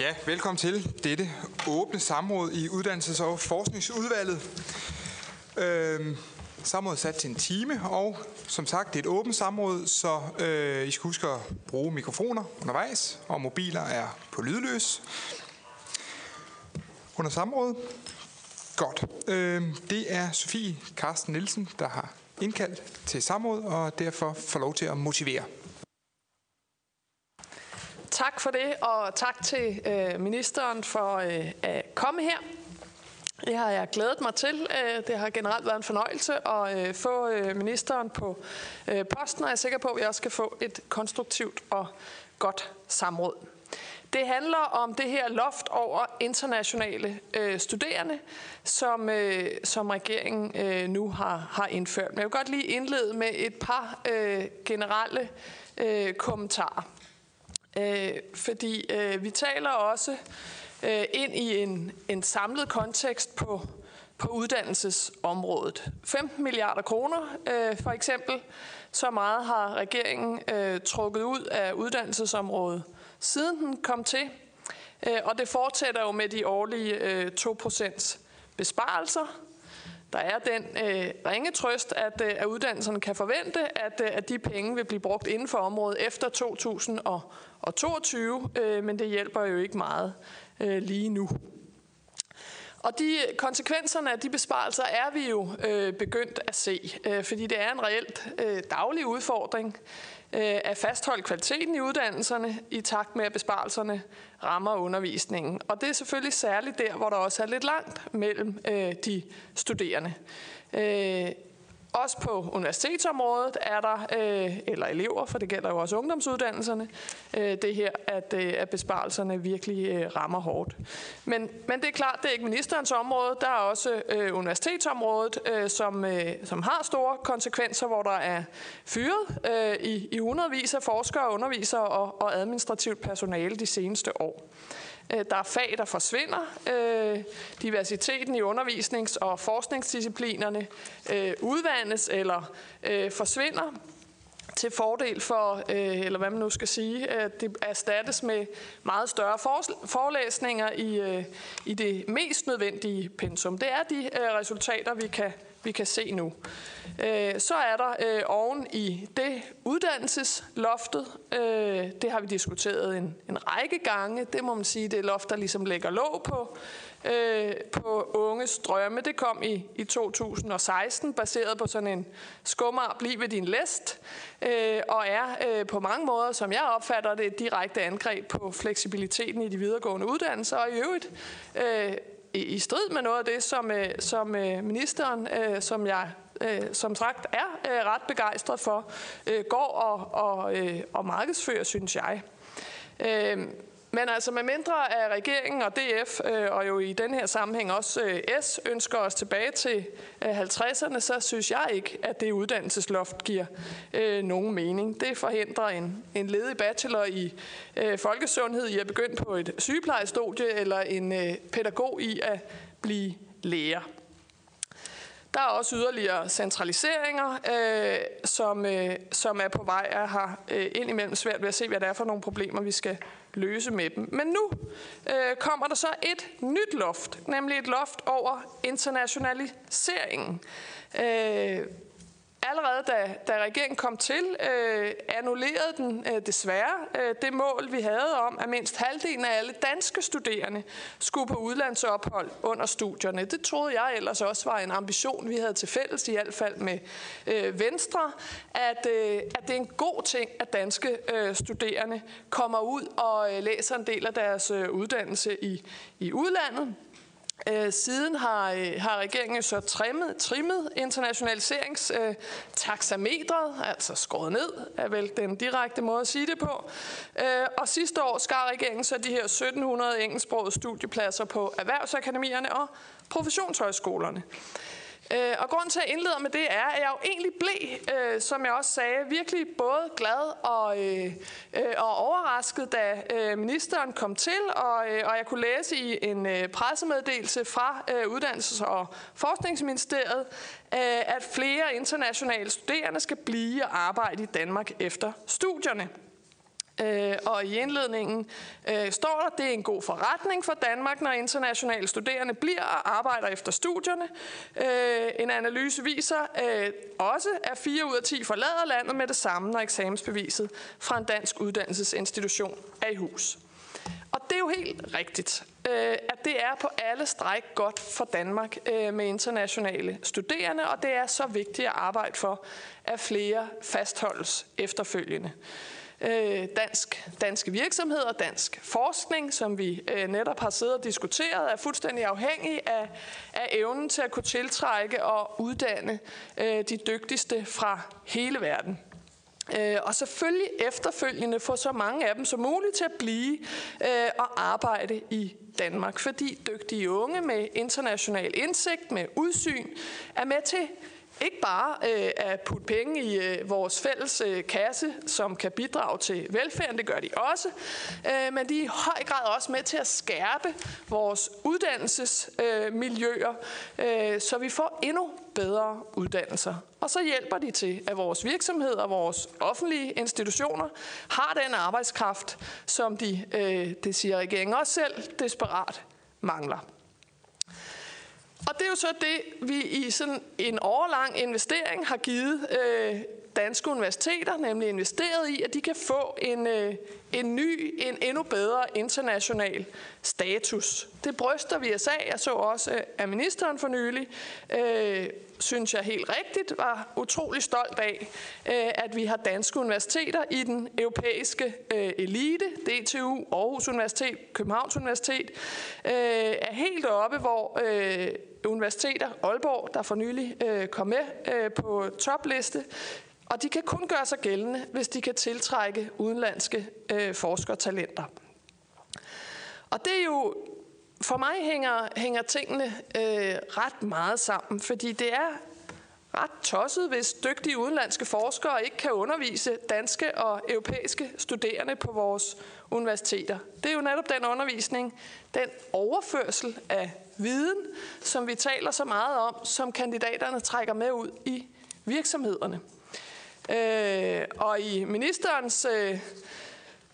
Ja, velkommen til dette åbne samråd i Uddannelses- og Forskningsudvalget. Øhm, samrådet er sat til en time, og som sagt, det er et åbent samråd, så øh, I skal huske at bruge mikrofoner undervejs, og mobiler er på lydløs under samrådet. Godt. Øhm, det er Sofie Karsten Nielsen, der har indkaldt til samråd, og derfor får lov til at motivere. Tak for det, og tak til øh, ministeren for øh, at komme her. Det har jeg glædet mig til. Øh, det har generelt været en fornøjelse at øh, få øh, ministeren på posten, og jeg er sikker på, at vi også skal få et konstruktivt og godt samråd. Det handler om det her loft over internationale øh, studerende, som, øh, som regeringen øh, nu har, har indført. Men jeg vil godt lige indlede med et par øh, generelle øh, kommentarer. Øh, fordi øh, vi taler også øh, ind i en, en samlet kontekst på, på uddannelsesområdet. 15 milliarder kroner øh, for eksempel, så meget har regeringen øh, trukket ud af uddannelsesområdet, siden den kom til. Øh, og det fortsætter jo med de årlige øh, 2% besparelser. Der er den øh, ringe trøst, at, øh, at uddannelserne kan forvente, at, øh, at de penge vil blive brugt inden for området efter 2022, øh, men det hjælper jo ikke meget øh, lige nu. Og de konsekvenserne af de besparelser er vi jo øh, begyndt at se, øh, fordi det er en reelt øh, daglig udfordring Øh, at fastholde kvaliteten i uddannelserne i takt med, at besparelserne rammer undervisningen. Og det er selvfølgelig særligt der, hvor der også er lidt langt mellem øh, de studerende. Øh, også på universitetsområdet er der, øh, eller elever, for det gælder jo også ungdomsuddannelserne, øh, det her, at, øh, at besparelserne virkelig øh, rammer hårdt. Men, men det er klart, det er ikke ministerens område. Der er også øh, universitetsområdet, øh, som, øh, som har store konsekvenser, hvor der er fyret øh, i, i hundredvis af forskere, undervisere og, og administrativt personale de seneste år. Øh, der er fag, der forsvinder. Øh, diversiteten i undervisnings- og forskningsdisciplinerne øh, udvandes eller forsvinder til fordel for, eller hvad man nu skal sige, at det erstattes med meget større forelæsninger i, i det mest nødvendige pensum. Det er de resultater, vi kan, vi kan se nu. Øh, så er der øh, oven i det uddannelsesloftet. Øh, det har vi diskuteret en, en række gange. Det må man sige, det er loft, der ligesom lægger låg på, på unges drømme. Det kom i, i 2016, baseret på sådan en skummer, bliv ved din læst, og er på mange måder, som jeg opfatter det, et direkte angreb på fleksibiliteten i de videregående uddannelser, og i øvrigt i strid med noget af det, som, øh, som øh, ministeren, øh, som jeg som sagt er ret begejstret for, går og, og, og markedsfører, synes jeg. Men altså med mindre af regeringen og DF, øh, og jo i den her sammenhæng også øh, S, ønsker os tilbage til øh, 50'erne, så synes jeg ikke, at det uddannelsesloft giver øh, nogen mening. Det forhindrer en, en ledig bachelor i øh, folkesundhed i at begynde på et sygeplejestudie, eller en øh, pædagog i at blive lærer. Der er også yderligere centraliseringer, øh, som, øh, som er på vej og har øh, indimellem svært ved at se, hvad det er for nogle problemer, vi skal løse med dem. Men nu øh, kommer der så et nyt loft, nemlig et loft over internationaliseringen. Øh, Allerede da, da regeringen kom til, øh, annullerede den øh, desværre øh, det mål, vi havde om, at mindst halvdelen af alle danske studerende skulle på udlandsophold under studierne. Det troede jeg ellers også var en ambition, vi havde til fælles, i hvert fald med øh, Venstre, at, øh, at det er en god ting, at danske øh, studerende kommer ud og øh, læser en del af deres øh, uddannelse i, i udlandet. Øh, siden har, øh, har regeringen så trimmet, trimmet internationaliseringstaxametret, øh, altså skåret ned, er vel den direkte måde at sige det på. Og sidste år skar regeringen så de her 1700 engelsksprogede studiepladser på erhvervsakademierne og professionshøjskolerne. Øh, og grunden til, at jeg indleder med det, er, at jeg jo egentlig blev, øh, som jeg også sagde, virkelig både glad og, øh, øh, og overrasket, da øh, ministeren kom til, og, øh, og jeg kunne læse i en øh, pressemeddelelse fra øh, Uddannelses- og Forskningsministeriet, øh, at flere internationale studerende skal blive og arbejde i Danmark efter studierne. Øh, og i indledningen øh, står der, det er en god forretning for Danmark, når internationale studerende bliver og arbejder efter studierne. Øh, en analyse viser øh, også, at 4 ud af 10 forlader landet med det samme, når eksamensbeviset fra en dansk uddannelsesinstitution er i hus. Og det er jo helt rigtigt, øh, at det er på alle stræk godt for Danmark øh, med internationale studerende, og det er så vigtigt at arbejde for, at flere fastholdes efterfølgende. Øh, dansk, danske virksomheder, dansk forskning, som vi øh, netop har siddet og diskuteret, er fuldstændig afhængig af, af evnen til at kunne tiltrække og uddanne øh, de dygtigste fra hele verden. Øh, og selvfølgelig efterfølgende få så mange af dem som muligt til at blive og arbejde i Danmark, fordi dygtige unge med international indsigt, med udsyn, er med til ikke bare øh, at putte penge i øh, vores fælles øh, kasse, som kan bidrage til velfærden, det gør de også, øh, men de er i høj grad også med til at skærpe vores uddannelsesmiljøer, øh, øh, så vi får endnu bedre uddannelser. Og så hjælper de til, at vores virksomheder og vores offentlige institutioner har den arbejdskraft, som de, øh, det siger regeringen også selv, desperat mangler. Og det er jo så det, vi i sådan en årlang investering har givet øh, danske universiteter, nemlig investeret i, at de kan få en, øh, en ny, en endnu bedre international status. Det bryster vi os af. Jeg så også øh, at ministeren for nylig, øh, synes jeg helt rigtigt, var utrolig stolt af, øh, at vi har danske universiteter i den europæiske øh, elite. DTU, Aarhus Universitet, Københavns Universitet øh, er helt oppe, hvor øh, universiteter, Aalborg, der for nylig øh, kom med øh, på topliste, og de kan kun gøre sig gældende, hvis de kan tiltrække udenlandske øh, forskertalenter. Og det er jo, for mig hænger, hænger tingene øh, ret meget sammen, fordi det er ret tosset, hvis dygtige udenlandske forskere ikke kan undervise danske og europæiske studerende på vores universiteter. Det er jo netop den undervisning, den overførsel af viden, som vi taler så meget om, som kandidaterne trækker med ud i virksomhederne. Øh, og i ministerens øh,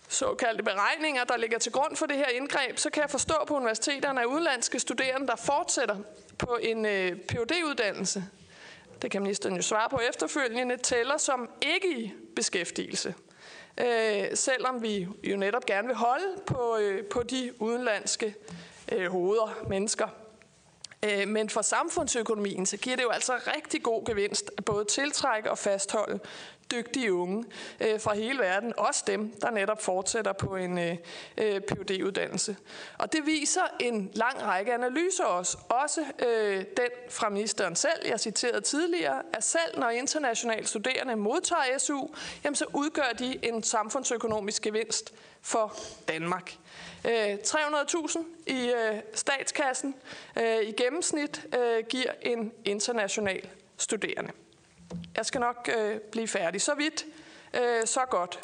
såkaldte beregninger, der ligger til grund for det her indgreb, så kan jeg forstå på universiteterne, at udenlandske studerende, der fortsætter på en øh, phd uddannelse det kan ministeren jo svare på efterfølgende, tæller som ikke i beskæftigelse. Øh, selvom vi jo netop gerne vil holde på, øh, på de udenlandske øh, hoveder, mennesker. Øh, men for samfundsøkonomien, så giver det jo altså rigtig god gevinst at både tiltrække og fastholde dygtige unge øh, fra hele verden, også dem, der netop fortsætter på en øh, øh phd uddannelse Og det viser en lang række analyser også, også øh, den fra ministeren selv, jeg citerede tidligere, at selv når internationale studerende modtager SU, jamen så udgør de en samfundsøkonomisk gevinst for Danmark. Øh, 300.000 i øh, statskassen i gennemsnit giver en international studerende. Jeg skal nok øh, blive færdig. Så vidt, øh, så godt.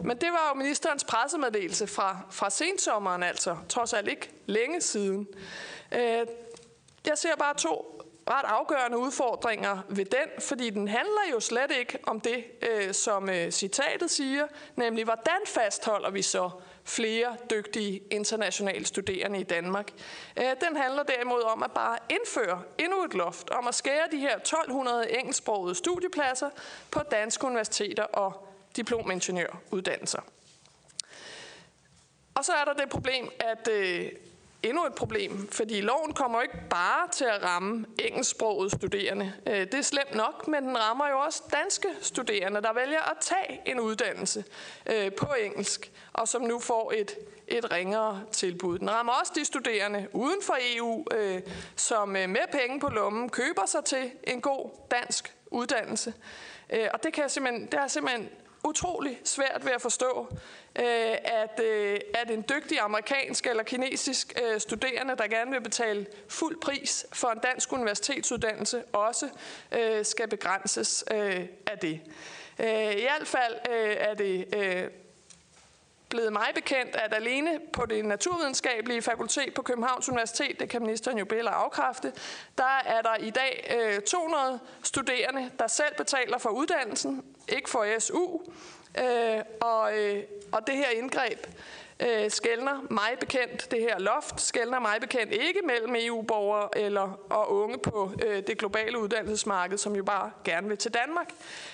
Men det var jo ministerens pressemeddelelse fra, fra sensommeren, altså trods alt ikke længe siden. Øh, jeg ser bare to ret afgørende udfordringer ved den, fordi den handler jo slet ikke om det, øh, som øh, citatet siger, nemlig hvordan fastholder vi så flere dygtige internationale studerende i Danmark. Øh, den handler derimod om at bare indføre endnu et loft, om at skære de her 1200 engelsksprogede studiepladser på danske universiteter og diplomingeniøruddannelser. Og så er der det problem, at øh, endnu et problem, fordi loven kommer ikke bare til at ramme engelsksprogede studerende. Øh, det er slemt nok, men den rammer jo også danske studerende, der vælger at tage en uddannelse øh, på engelsk, og som nu får et, et ringere tilbud. Den rammer også de studerende uden for EU, øh, som med penge på lommen køber sig til en god dansk uddannelse. Og det, kan jeg simpelthen, det har simpelthen utrolig svært ved at forstå, øh, at, øh, at en dygtig amerikansk eller kinesisk øh, studerende, der gerne vil betale fuld pris for en dansk universitetsuddannelse, også skal begrænses af det. I hvert fald er det blevet mig bekendt, at alene på det naturvidenskabelige fakultet på Københavns Universitet, det kan ministeren jo bede afkræfte, der er der i dag øh, 200 studerende, der selv betaler for uddannelsen, ikke for SU, øh, og, øh, og det her indgreb øh, skældner mig bekendt, det her loft skældner mig bekendt ikke mellem EU-borgere eller og unge på øh, det globale uddannelsesmarked, som jo bare gerne vil til Danmark.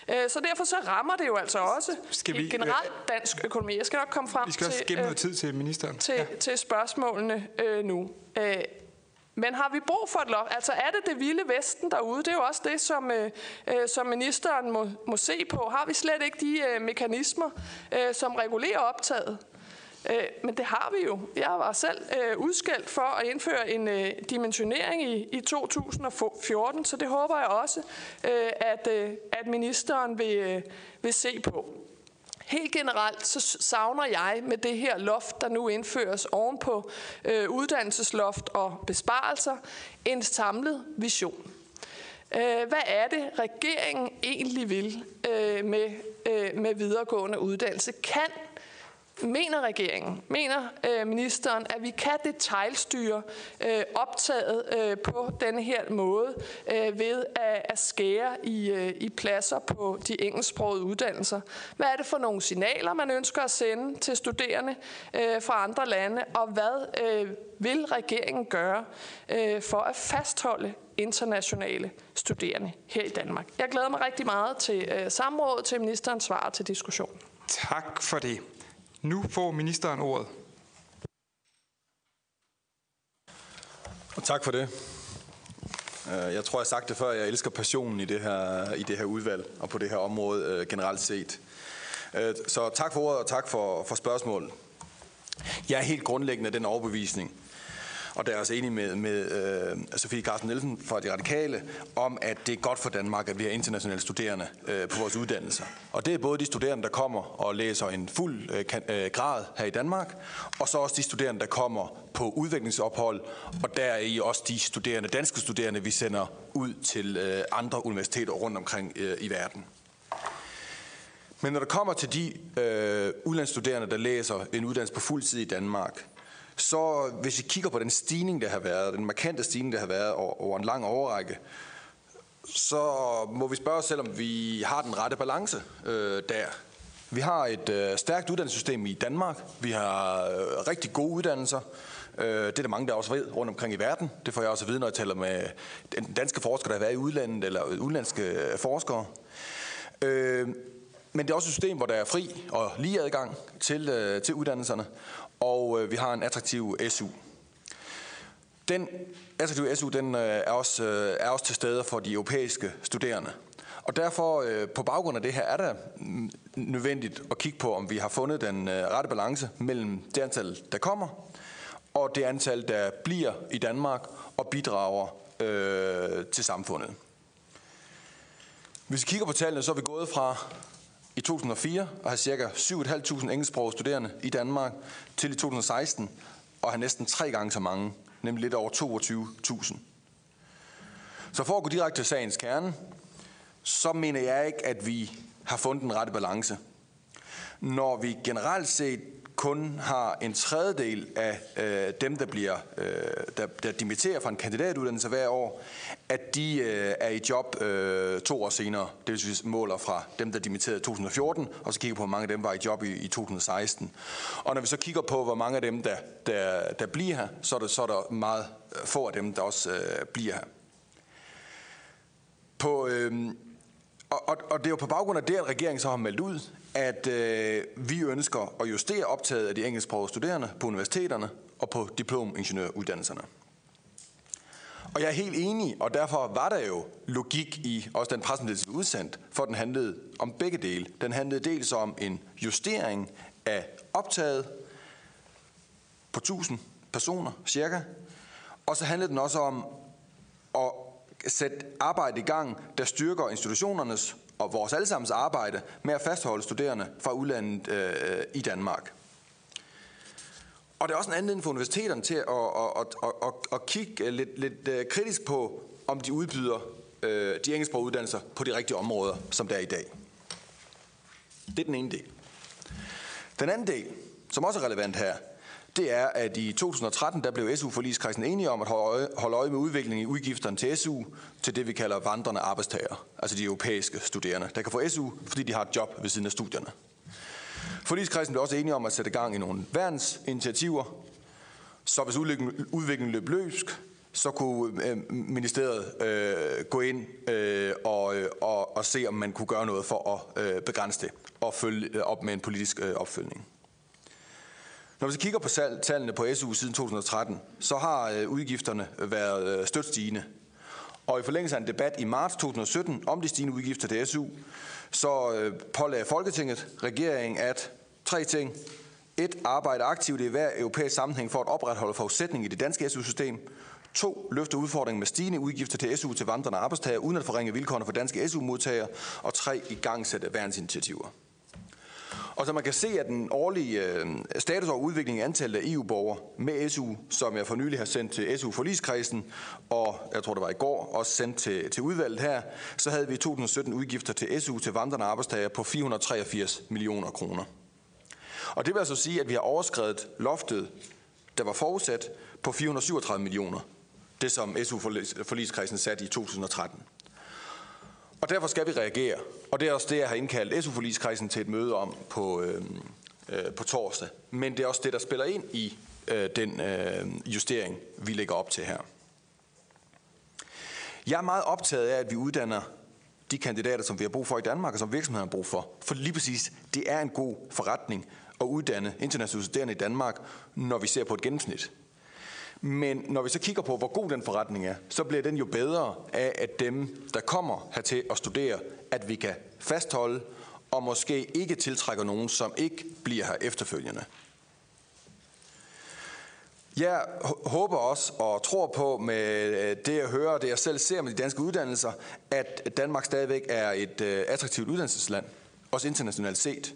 Øh, så derfor så rammer det jo altså også skal vi, generelt dansk økonomi. Jeg skal nok komme frem vi skal til, også øh, tid til ministeren. Til, ja. til spørgsmålene øh, nu. Øh, men har vi brug for et loft? Altså er det det vilde vesten derude? Det er jo også det, som, øh, øh, som ministeren må, må se på. Har vi slet ikke de øh, mekanismer, øh, som regulerer optaget? Øh, men det har vi jo. Jeg var selv øh, udskældt for at indføre en øh, dimensionering i, i 2014, så det håber jeg også, øh, at, øh, at ministeren vil, øh, vil se på. Helt generelt så savner jeg med det her loft, der nu indføres ovenpå øh, uddannelsesloft og besparelser, en samlet vision. Øh, hvad er det, regeringen egentlig vil øh, med, øh, med videregående uddannelse? Kan Mener regeringen, mener øh, ministeren, at vi kan detaljstyre øh, optaget øh, på den her måde øh, ved at, at skære i, øh, i pladser på de engelsksprogede uddannelser? Hvad er det for nogle signaler, man ønsker at sende til studerende øh, fra andre lande, og hvad øh, vil regeringen gøre øh, for at fastholde internationale studerende her i Danmark? Jeg glæder mig rigtig meget til øh, samrådet, til ministerens svar til diskussionen. Tak for det. Nu får ministeren ordet. Og tak for det. Øh, jeg tror, jeg har sagt det før, jeg elsker passionen i det her, i det her udvalg og på det her område øh, generelt set. Øh, så tak for ordet og tak for, for spørgsmålet. Jeg er helt grundlæggende den overbevisning, og der er altså også enig med, med øh, Sofie Carsten Nielsen fra De Radikale, om at det er godt for Danmark, at vi har internationale studerende øh, på vores uddannelser. Og det er både de studerende, der kommer og læser en fuld øh, kan, øh, grad her i Danmark, og så også de studerende, der kommer på udviklingsophold, og der er i også de studerende, danske studerende, vi sender ud til øh, andre universiteter rundt omkring øh, i verden. Men når det kommer til de øh, udlandsstuderende, der læser en uddannelse på fuld tid i Danmark, så hvis vi kigger på den stigning, der har været, den markante stigning, der har været over en lang overrække, så må vi spørge os selv, om vi har den rette balance øh, der. Vi har et øh, stærkt uddannelsessystem i Danmark. Vi har øh, rigtig gode uddannelser. Øh, det er der mange, der også ved rundt omkring i verden. Det får jeg også at vide, når jeg taler med danske forskere, der har været i udlandet, eller udenlandske øh, forskere. Øh, men det er også et system, hvor der er fri og lige adgang til, øh, til uddannelserne og øh, vi har en attraktiv SU. Den attraktive SU den, øh, er, også, øh, er også til stede for de europæiske studerende. Og derfor, øh, på baggrund af det her, er det nødvendigt at kigge på, om vi har fundet den øh, rette balance mellem det antal, der kommer, og det antal, der bliver i Danmark og bidrager øh, til samfundet. Hvis vi kigger på tallene, så er vi gået fra i 2004 og have ca. 7.500 engelsksprogede studerende i Danmark til i 2016 og have næsten tre gange så mange, nemlig lidt over 22.000. Så for at gå direkte til sagens kerne, så mener jeg ikke, at vi har fundet den rette balance. Når vi generelt set kun har en tredjedel af øh, dem, der bliver øh, der, der dimitterer fra en kandidatuddannelse hver år, at de øh, er i job øh, to år senere. Det vil sige, måler fra dem, der dimitterede i 2014, og så kigger på, hvor mange af dem var i job i, i 2016. Og når vi så kigger på, hvor mange af dem, der, der, der bliver her, så er, der, så er der meget øh, få af dem, der også øh, bliver her. På, øh, og, og, og det er jo på baggrund af det, at regeringen så har meldt ud, at øh, vi ønsker at justere optaget af de engelsksprogede studerende på universiteterne og på diplomingeniøruddannelserne. Og jeg er helt enig, og derfor var der jo logik i også den pressemeddelelse, vi udsendt, for den handlede om begge dele. Den handlede dels om en justering af optaget på 1000 personer cirka, og så handlede den også om at sætte arbejde i gang, der styrker institutionernes og vores allesammens arbejde med at fastholde studerende fra udlandet øh, i Danmark. Og det er også en anledning for universiteterne til at, at, at, at, at, at kigge øh, lidt, lidt øh, kritisk på, om de udbyder øh, de engelsksprogede uddannelser på de rigtige områder, som der er i dag. Det er den ene del. Den anden del, som også er relevant her, det er, at i 2013 der blev SU-forligskredsen enige om at holde øje med udviklingen i udgifterne til SU til det, vi kalder vandrende arbejdstager, altså de europæiske studerende, der kan få SU, fordi de har et job ved siden af studierne. Forligskredsen blev også enige om at sætte gang i nogle værnsinitiativer, så hvis udviklingen løb løbsk, så kunne øh, ministeriet øh, gå ind øh, og, øh, og, og se, om man kunne gøre noget for at øh, begrænse det og følge øh, op med en politisk øh, opfølgning. Når vi så kigger på tallene på SU siden 2013, så har øh, udgifterne øh, været øh, stødt stigende. Og i forlængelse af en debat i marts 2017 om de stigende udgifter til SU, så øh, pålagde Folketinget regeringen at tre ting. Et, arbejde aktivt i hver europæisk sammenhæng for at opretholde forudsætning i det danske SU-system. To, Løfte udfordringen med stigende udgifter til SU til vandrende arbejdstager, uden at forringe vilkårene for danske SU-modtagere. Og tre, I gang sætte værnsinitiativer. Og så man kan se, at den årlige øh, status over udvikling i antallet af EU-borgere med SU, som jeg for nylig har sendt til SU-forligskredsen, og jeg tror det var i går, også sendt til, til udvalget her, så havde vi i 2017 udgifter til SU til vandrende arbejdstager på 483 millioner kroner. Og det vil altså sige, at vi har overskrevet loftet, der var forudsat, på 437 millioner. Det som SU-forligskredsen satte i 2013. Og derfor skal vi reagere. Og det er også det, jeg har indkaldt SU-forligskredsen til et møde om på, øh, øh, på torsdag. Men det er også det, der spiller ind i øh, den øh, justering, vi lægger op til her. Jeg er meget optaget af, at vi uddanner de kandidater, som vi har brug for i Danmark, og som virksomheden har brug for. For lige præcis, det er en god forretning at uddanne internationale studerende i Danmark, når vi ser på et gennemsnit. Men når vi så kigger på, hvor god den forretning er, så bliver den jo bedre af, at dem, der kommer hertil og studerer, at vi kan fastholde og måske ikke tiltrækker nogen, som ikke bliver her efterfølgende. Jeg håber også og tror på med øh, det, jeg hører, det jeg selv ser med de danske uddannelser, at Danmark stadigvæk er et øh, attraktivt uddannelsesland, også internationalt set.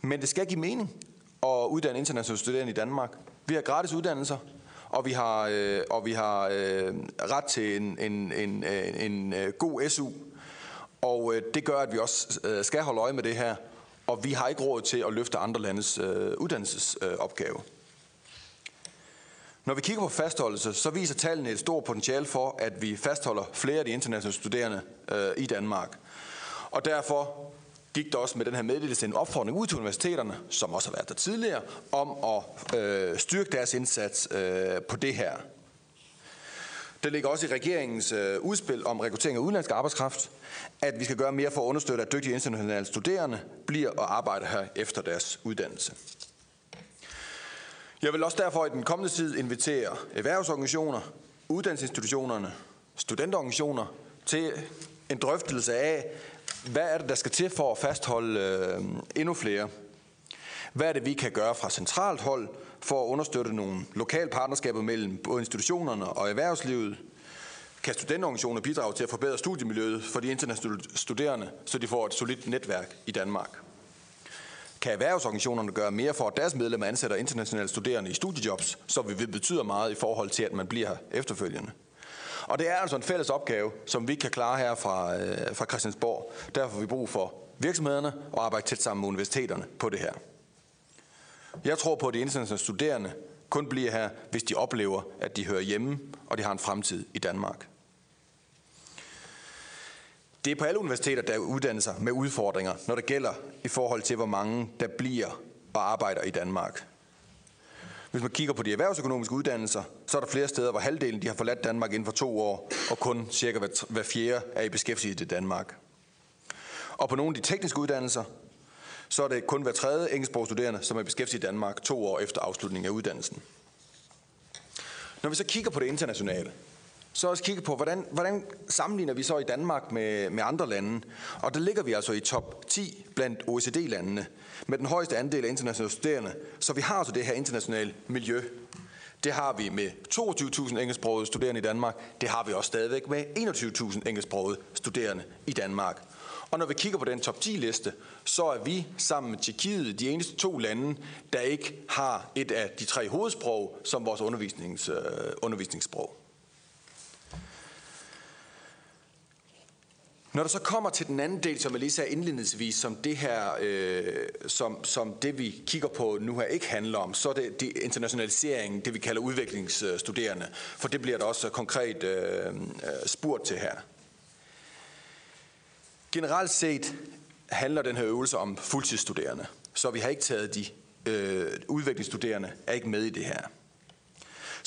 Men det skal give mening at uddanne internationale studerende i Danmark. Vi har gratis uddannelser, og vi har, øh, og vi har øh, ret til en, en, en, øh, en, en god SU. Og øh, det gør, at vi også øh, skal holde øje med det her, og vi har ikke råd til at løfte andre landes øh, uddannelsesopgave. Øh, Når vi kigger på fastholdelse, så viser tallene et stort potentiale for, at vi fastholder flere af de internationale studerende øh, i Danmark. Og derfor gik der også med den her meddelelse en opfordring ud til universiteterne, som også har været der tidligere, om at øh, styrke deres indsats øh, på det her. Det ligger også i regeringens øh, udspil om rekruttering af udenlandsk arbejdskraft, at vi skal gøre mere for at understøtte, at dygtige internationale studerende bliver og arbejder her efter deres uddannelse. Jeg vil også derfor i den kommende tid invitere erhvervsorganisationer, uddannelsesinstitutionerne, studenterorganisationer til en drøftelse af, hvad er det, der skal til for at fastholde øh, endnu flere? Hvad er det, vi kan gøre fra centralt hold for at understøtte nogle lokale partnerskaber mellem både institutionerne og erhvervslivet? Kan studenterorganisationer bidrage til at forbedre studiemiljøet for de internationale studerende, så de får et solidt netværk i Danmark? Kan erhvervsorganisationerne gøre mere for, at deres medlemmer ansætter internationale studerende i studiejobs, så vi betyder meget i forhold til, at man bliver her efterfølgende? Og det er altså en fælles opgave, som vi kan klare her fra, øh, fra Christiansborg. Derfor har vi brug for virksomhederne og arbejde tæt sammen med universiteterne på det her. Jeg tror på, at de internationale studerende kun bliver her, hvis de oplever, at de hører hjemme, og de har en fremtid i Danmark. Det er på alle universiteter, der uddanner sig med udfordringer, når det gælder i forhold til, hvor mange der bliver og arbejder i Danmark. Hvis man kigger på de erhvervsøkonomiske uddannelser, så er der flere steder, hvor halvdelen de har forladt Danmark inden for to år, og kun cirka hver fjerde er i beskæftigelse i Danmark. Og på nogle af de tekniske uddannelser, så er det kun hver tredje engelsksprogsstuderende, som er beskæftiget i Danmark to år efter afslutningen af uddannelsen. Når vi så kigger på det internationale, så også kigge på, hvordan, hvordan sammenligner vi så i Danmark med, med andre lande. Og der ligger vi altså i top 10 blandt OECD-landene med den højeste andel af internationale studerende. Så vi har altså det her internationale miljø. Det har vi med 22.000 engelsksprogede studerende i Danmark. Det har vi også stadigvæk med 21.000 engelsksprogede studerende i Danmark. Og når vi kigger på den top 10-liste, så er vi sammen med Tjekkiet de eneste to lande, der ikke har et af de tre hovedsprog som vores undervisnings, øh, undervisningssprog. Når der så kommer til den anden del, som jeg lige sagde indledningsvis, som det her, øh, som, som det vi kigger på nu her ikke handler om, så er det, det internationalisering, det vi kalder udviklingsstuderende, for det bliver der også konkret øh, øh spurgt til her. Generelt set handler den her øvelse om fuldtidsstuderende. Så vi har ikke taget de øh, udviklingsstuderende, er ikke med i det her.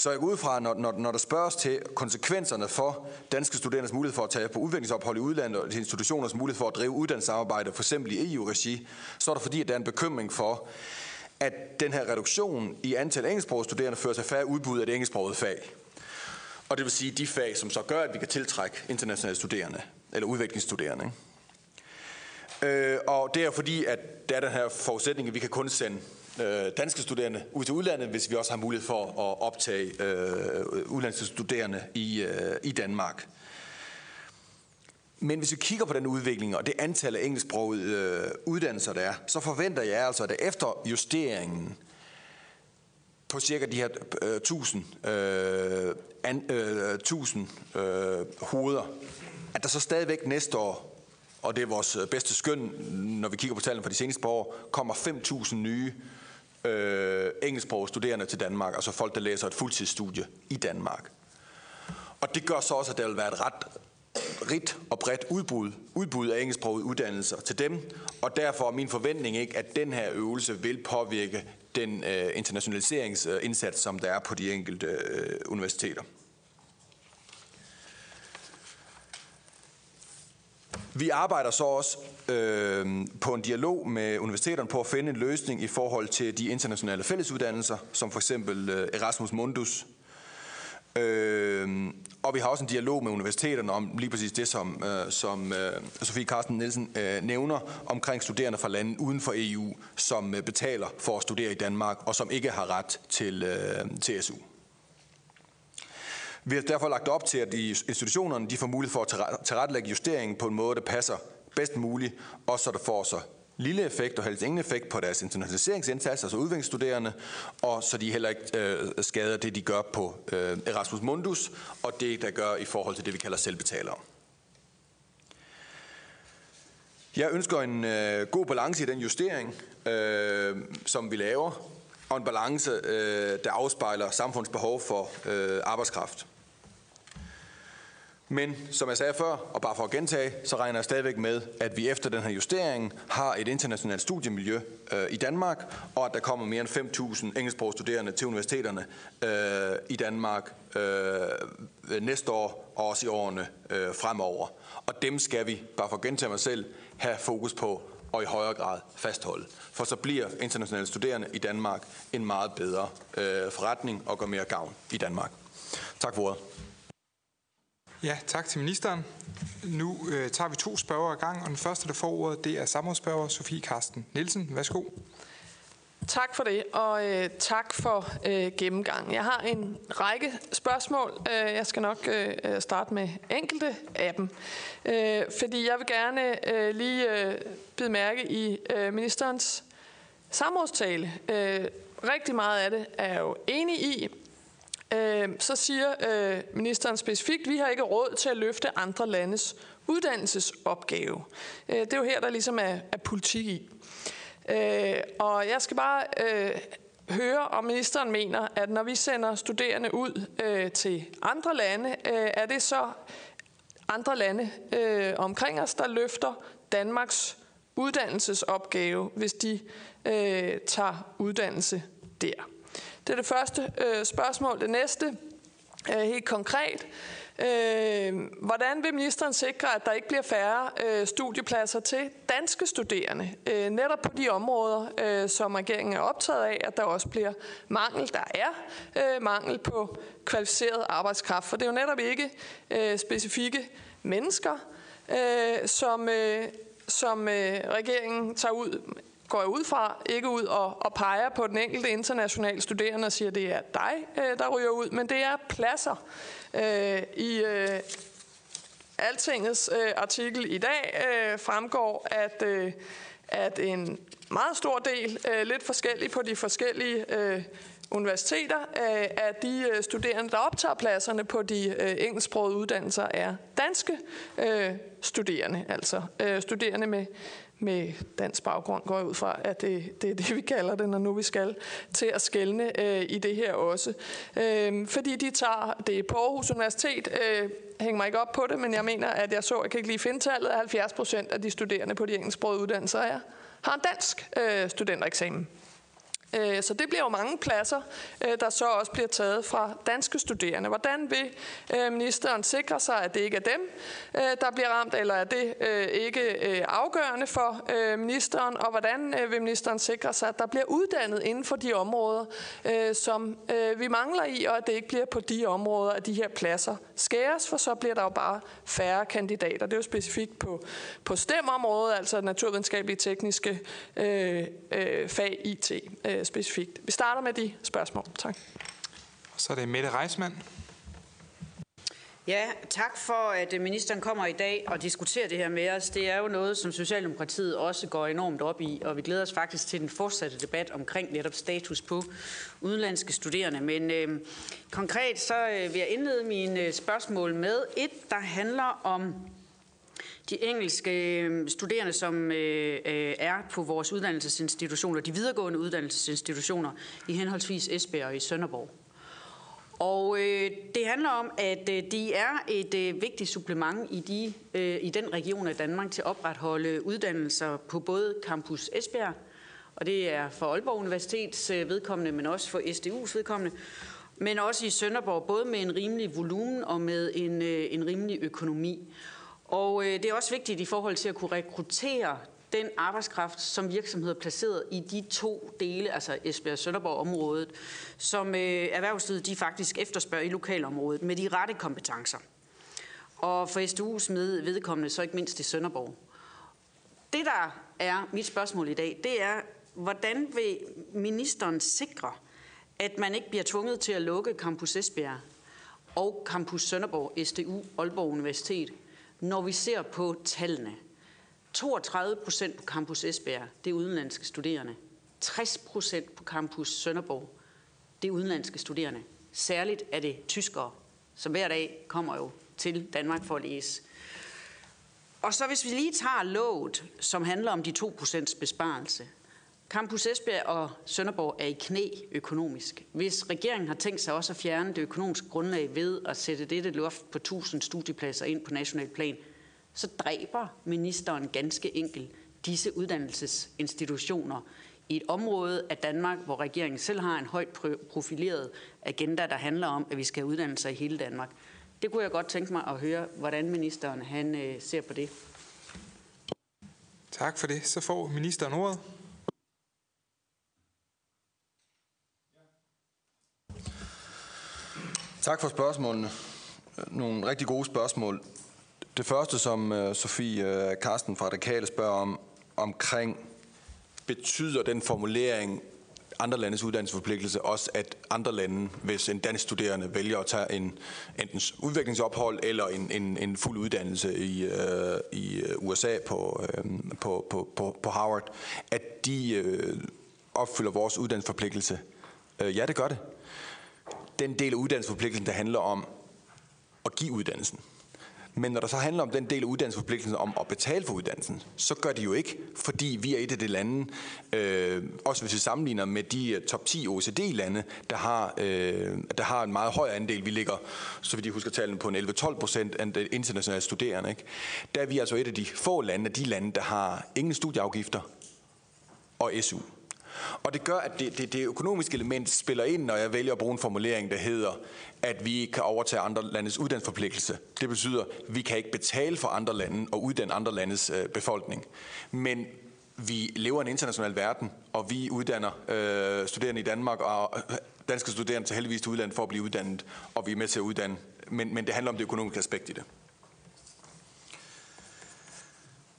Så jeg går ud fra, når, når, når der spørges til konsekvenserne for danske studerendes mulighed for at tage på udviklingsophold i udlandet og institutioners mulighed for at drive uddannelsesarbejde, for eksempel i EU-regi, så er der fordi, at der er en bekymring for, at den her reduktion i antal engelsksprogede studerende fører til færre udbud af det engelsksprogede fag. Og det vil sige de fag, som så gør, at vi kan tiltrække internationale studerende, eller udviklingsstuderende. Ikke? Øh, og det er fordi, at der er den her forudsætning, at vi kan kun sende øh, danske studerende ud til udlandet, hvis vi også har mulighed for at optage øh, udlandske studerende i, øh, i Danmark. Men hvis vi kigger på den udvikling og det antal af engelsksprogede øh, uddannelser, der er, så forventer jeg altså, at efter justeringen på cirka de her øh, 1000, øh, an, øh, 1000 øh, hoveder, at der så stadigvæk næste år, og det er vores øh, bedste skøn, når vi kigger på tallene for de seneste par år, kommer 5.000 nye øh, engelsksprogede studerende til Danmark, altså folk, der læser et fuldtidsstudie i Danmark. Og det gør så også, at der vil være et ret rigt og bredt udbud, udbud af engelsksprogede uddannelser til dem, og derfor er min forventning ikke, at den her øvelse vil påvirke den øh, internationaliseringsindsats, som der er på de enkelte øh, universiteter. Vi arbejder så også øh, på en dialog med universiteterne på at finde en løsning i forhold til de internationale fællesuddannelser, som for eksempel øh, Erasmus Mundus. Øh, og vi har også en dialog med universiteterne om lige præcis det, som, øh, som øh, Sofie Carsten Nielsen øh, nævner, omkring studerende fra lande uden for EU, som øh, betaler for at studere i Danmark, og som ikke har ret til, øh, til SU. Vi har derfor lagt op til, at institutionerne de får mulighed for at tilrettelægge justeringen på en måde, der passer bedst muligt, og så der får så lille effekt og helst ingen effekt på deres internationaliseringsindsats, altså udviklingsstuderende, og så de heller ikke øh, skader det, de gør på øh, Erasmus Mundus, og det, der gør i forhold til det, vi kalder selvbetalere. Jeg ønsker en øh, god balance i den justering, øh, som vi laver, og en balance, øh, der afspejler samfundets behov for øh, arbejdskraft. Men som jeg sagde før, og bare for at gentage, så regner jeg stadigvæk med, at vi efter den her justering har et internationalt studiemiljø øh, i Danmark, og at der kommer mere end 5.000 engelsksprogede studerende til universiteterne øh, i Danmark øh, næste år og også i årene øh, fremover. Og dem skal vi, bare for at gentage mig selv, have fokus på og i højere grad fastholde. For så bliver internationale studerende i Danmark en meget bedre øh, forretning og gør mere gavn i Danmark. Tak for ordet. Ja, tak til ministeren. Nu øh, tager vi to spørger i gang, og den første, der får ordet, det er samrådsspørger Sofie Karsten Nielsen. Værsgo. Tak for det, og øh, tak for øh, gennemgangen. Jeg har en række spørgsmål. Øh, jeg skal nok øh, øh starte med enkelte af dem, øh, fordi jeg vil gerne øh, lige øh, bide mærke i øh, ministerens samrådstale. Øh, rigtig meget af det er jeg jo enig i, Øh, så siger øh, ministeren specifikt, at vi har ikke råd til at løfte andre landes uddannelsesopgave. Øh, det er jo her, der ligesom er, er politik i. Øh, og jeg skal bare øh, høre, om ministeren mener, at når vi sender studerende ud øh, til andre lande, øh, er det så andre lande øh, omkring os, der løfter Danmarks uddannelsesopgave, hvis de øh, tager uddannelse der. Det er det første øh, spørgsmål. Det næste, øh, helt konkret. Øh, hvordan vil ministeren sikre, at der ikke bliver færre øh, studiepladser til danske studerende? Øh, netop på de områder, øh, som regeringen er optaget af, at der også bliver mangel. Der er øh, mangel på kvalificeret arbejdskraft, for det er jo netop ikke øh, specifikke mennesker, øh, som, øh, som øh, regeringen tager ud går jeg ud fra, ikke ud og, og peger på den enkelte internationale studerende og siger, at det er dig, øh, der ryger ud, men det er pladser. Øh, I øh, Altingets øh, artikel i dag øh, fremgår, at, øh, at en meget stor del, øh, lidt forskellig på de forskellige øh, universiteter, at øh, de øh, studerende, der optager pladserne på de øh, engelsksprogede uddannelser, er danske studerende, altså studerende med, med dansk baggrund, går jeg ud fra, at det, det er det, vi kalder det, når nu vi skal til at skælne øh, i det her også. Øh, fordi de tager det på Aarhus Universitet, øh, hænger mig ikke op på det, men jeg mener, at jeg så, jeg kan ikke lige finde tallet, at 70 procent af de studerende på de engelsksprogede uddannelser er, har en dansk øh, studentereksamen. Øh, så det bliver jo mange pladser, øh, der så også bliver taget fra danske studerende. Hvordan vil øh, ministeren sikre sig, at det ikke er dem, øh, der bliver ramt, eller er det ikke afgørende for ministeren? Og hvordan vil ministeren sikre sig, at der bliver uddannet inden for de områder, som vi mangler i, og at det ikke bliver på de områder, at de her pladser skæres, for så bliver der jo bare færre kandidater. Det er jo specifikt på, på STEM-området, altså naturvidenskabelige tekniske øh, øh, fag IT øh, specifikt. Vi starter med de spørgsmål. Tak. Så er det Mette Reismann. Ja, tak for, at ministeren kommer i dag og diskuterer det her med os. Det er jo noget, som Socialdemokratiet også går enormt op i, og vi glæder os faktisk til den fortsatte debat omkring netop status på udenlandske studerende. Men øh, konkret så øh, vil jeg indlede mine øh, spørgsmål med et, der handler om de engelske øhm, studerende, som øh, øh, er på vores uddannelsesinstitutioner, de videregående uddannelsesinstitutioner i henholdsvis Esbjerg og i Sønderborg. Og øh, det handler om, at øh, de er et øh, vigtigt supplement i, de, øh, i den region af Danmark til at opretholde uddannelser på både Campus Esbjerg, og det er for Aalborg Universitets øh, vedkommende, men også for SDU's vedkommende, men også i Sønderborg, både med en rimelig volumen og med en, øh, en rimelig økonomi. Og øh, det er også vigtigt i forhold til at kunne rekruttere den arbejdskraft, som virksomheder placeret i de to dele, altså Esbjerg Sønderborg området, som øh, erhvervslivet de faktisk efterspørger i lokalområdet med de rette kompetencer. Og for SDU's med vedkommende så ikke mindst i Sønderborg. Det, der er mit spørgsmål i dag, det er, hvordan vil ministeren sikre, at man ikke bliver tvunget til at lukke Campus Esbjerg og Campus Sønderborg, SDU, Aalborg Universitet, når vi ser på tallene. 32 procent på Campus Esbjerg, det er udenlandske studerende. 60 procent på Campus Sønderborg, det er udenlandske studerende. Særligt er det tyskere, som hver dag kommer jo til Danmark for at læse. Og så hvis vi lige tager låget, som handler om de 2 procents besparelse. Campus Esbjerg og Sønderborg er i knæ økonomisk. Hvis regeringen har tænkt sig også at fjerne det økonomiske grundlag ved at sætte dette loft på 1000 studiepladser ind på national plan, så dræber ministeren ganske enkelt disse uddannelsesinstitutioner i et område af Danmark, hvor regeringen selv har en højt profileret agenda, der handler om, at vi skal have uddannelser i hele Danmark. Det kunne jeg godt tænke mig at høre, hvordan ministeren han øh, ser på det. Tak for det. Så får ministeren ordet. Tak for spørgsmålene. Nogle rigtig gode spørgsmål. Det første, som øh, Sofie øh, Karsten fra Radikale spørger om, omkring, betyder den formulering andre landes uddannelsesforpligtelse også, at andre lande, hvis en dansk studerende vælger at tage en enten udviklingsophold eller en, en, en fuld uddannelse i, øh, i øh, USA på, øh, på, på, på, på Harvard, at de øh, opfylder vores uddannelsesforpligtelse? Øh, ja, det gør det den del af uddannelsesforpligtelsen, der handler om at give uddannelsen. Men når der så handler om den del af uddannelsesforpligtelsen om at betale for uddannelsen, så gør de jo ikke, fordi vi er et af de lande, øh, også hvis vi sammenligner med de øh, top 10 OECD-lande, der har, øh, der har en meget høj andel. Vi ligger, så vidt jeg husker tallene, på en 11-12 procent af internationale studerende. Ikke? Der er vi altså et af de få lande, af de lande, der har ingen studieafgifter og SU. Og det gør, at det, det, det økonomiske element spiller ind, når jeg vælger at bruge en formulering, der hedder, at vi kan overtage andre landes uddannelsesforpligtelse. Det betyder, at vi kan ikke betale for andre lande og uddanne andre landes øh, befolkning. Men vi lever i en international verden, og vi uddanner øh, studerende i Danmark, og øh, danske studerende til heldigvis til udlandet for at blive uddannet, og vi er med til at uddanne. Men, men det handler om det økonomiske aspekt i det.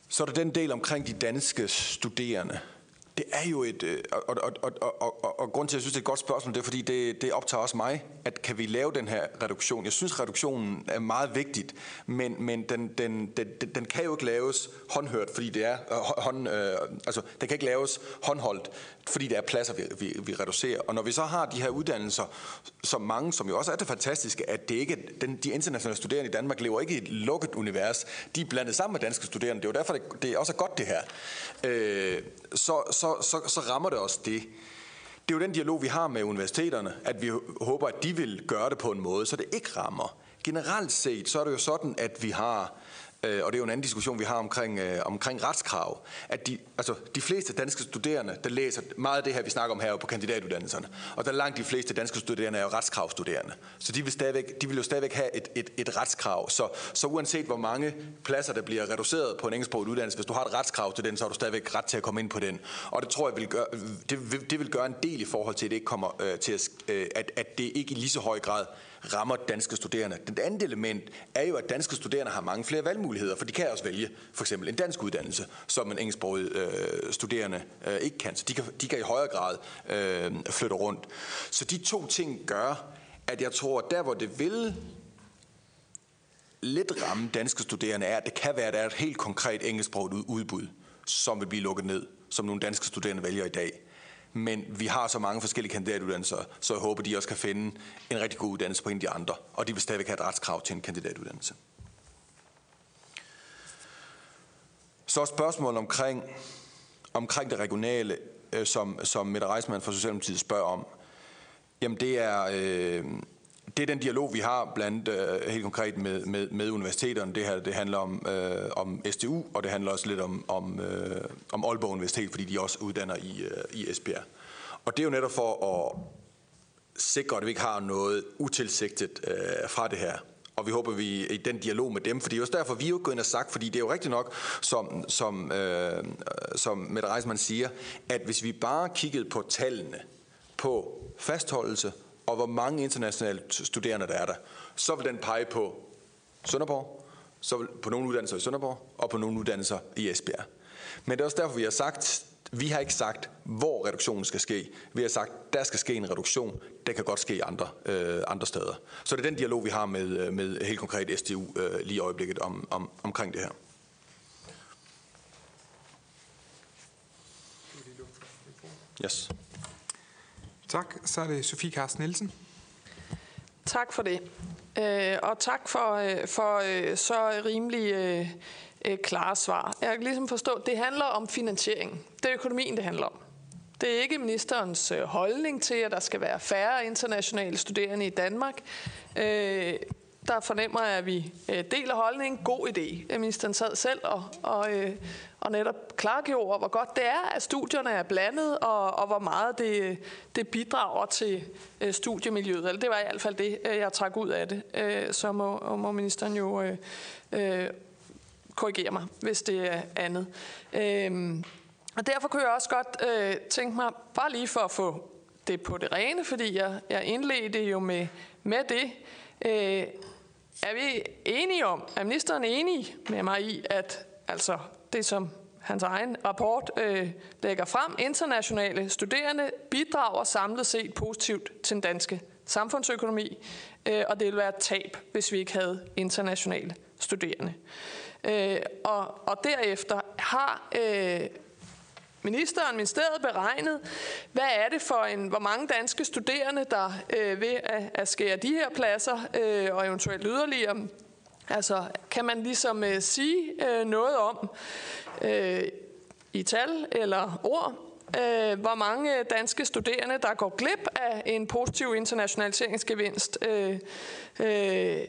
Så er der den del omkring de danske studerende. Det er jo et, øh, og, og, og, og, og, og grund til, at jeg synes, det er et godt spørgsmål, det er, fordi det, det optager også mig, at kan vi lave den her reduktion? Jeg synes, reduktionen er meget vigtigt, men, men den, den, den, den kan jo ikke laves håndhørt, fordi det er, øh, hånd, øh, altså, den kan ikke laves håndholdt, fordi det er pladser, vi, vi, vi reducerer. Og når vi så har de her uddannelser, som mange, som jo også er det fantastiske, at det ikke, den, de internationale studerende i Danmark lever ikke i et lukket univers. De er blandet sammen med danske studerende. Det er jo derfor, det, det også er godt det her. Øh, så, så, så, så så rammer det også det. Det er jo den dialog, vi har med universiteterne, at vi håber, at de vil gøre det på en måde, så det ikke rammer. Generelt set, så er det jo sådan, at vi har Øh, og det er jo en anden diskussion, vi har omkring, øh, omkring retskrav, at de, altså, de fleste danske studerende, der læser meget af det her, vi snakker om her på kandidatuddannelserne, og der langt de fleste danske studerende er jo retskravstuderende. Så de vil, stadigvæk, de vil jo stadigvæk have et, et, et retskrav. Så, så uanset hvor mange pladser, der bliver reduceret på en engelsksproget uddannelse, hvis du har et retskrav til den, så har du stadigvæk ret til at komme ind på den. Og det tror jeg vil gøre, det, det vil gøre en del i forhold til, at det ikke kommer øh, til at, øh, at, at det ikke i lige så høj grad rammer danske studerende. Det andet element er jo, at danske studerende har mange flere valgmuligheder, for de kan også vælge for eksempel en dansk uddannelse, som en engelsksproget øh, studerende øh, ikke kan. Så de kan, de kan i højere grad øh, flytte rundt. Så de to ting gør, at jeg tror, at der hvor det vil lidt ramme danske studerende, er, at det kan være, at der er et helt konkret engelsksproget udbud, som vil blive lukket ned, som nogle danske studerende vælger i dag. Men vi har så mange forskellige kandidatuddannelser, så jeg håber, de også kan finde en rigtig god uddannelse på en af de andre, og de vil stadigvæk have et retskrav til en kandidatuddannelse. Så spørgsmålet omkring, omkring det regionale, øh, som, som Mette Reismann fra Socialdemokratiet spørger om. Jamen det er, øh, det er den dialog, vi har blandt øh, helt konkret med, med, med universiteterne. Det her det handler om, øh, om STU, og det handler også lidt om, om, øh, om Aalborg Universitet, fordi de også uddanner i, øh, i Esbjerg. Og det er jo netop for at sikre, at vi ikke har noget utilsigtet øh, fra det her. Og vi håber, vi i den dialog med dem, fordi det er også derfor, vi er jo gået ind og sagt, fordi det er jo rigtigt nok, som, som, øh, som Mette Reismann siger, at hvis vi bare kiggede på tallene på fastholdelse, og hvor mange internationale studerende der er der, så vil den pege på Sønderborg, så vil, på nogle uddannelser i Sønderborg, og på nogle uddannelser i Esbjerg. Men det er også derfor, vi har sagt, vi har ikke sagt, hvor reduktionen skal ske. Vi har sagt, der skal ske en reduktion. Det kan godt ske andre, øh, andre steder. Så det er den dialog, vi har med, øh, med helt konkret SDU øh, lige i øjeblikket om, om, omkring det her. Yes. Tak. Så er det Sofie Carsten Nielsen. Tak for det. Øh, og tak for, øh, for øh, så rimelig øh, klare svar. Jeg kan ligesom forstå, at det handler om finansiering. Det er økonomien, det handler om. Det er ikke ministerens holdning til, at der skal være færre internationale studerende i Danmark der fornemmer jeg, at vi øh, deler holdningen. God idé. Ministeren sad selv og, og, øh, og netop klargjorde, hvor godt det er, at studierne er blandet, og, og hvor meget det, det bidrager til øh, studiemiljøet. Eller det var i hvert fald det, øh, jeg trak ud af det. Øh, så må, må ministeren jo øh, øh, korrigere mig, hvis det er andet. Øh, og derfor kunne jeg også godt øh, tænke mig, bare lige for at få det på det rene, fordi jeg, jeg indledte jo med, med det, øh, er vi enige om, er ministeren enig med mig i, at altså det som hans egen rapport øh, lægger frem, internationale studerende bidrager samlet set positivt til den danske samfundsøkonomi, øh, og det vil være et tab, hvis vi ikke havde internationale studerende. Øh, og, og derefter har øh, ministeren, ministeriet beregnet, hvad er det for en, hvor mange danske studerende, der øh, ved at, at skære de her pladser øh, og eventuelt yderligere, altså kan man ligesom øh, sige øh, noget om øh, i tal eller ord, øh, hvor mange øh, danske studerende, der går glip af en positiv internationaliseringsgevinst øh, øh,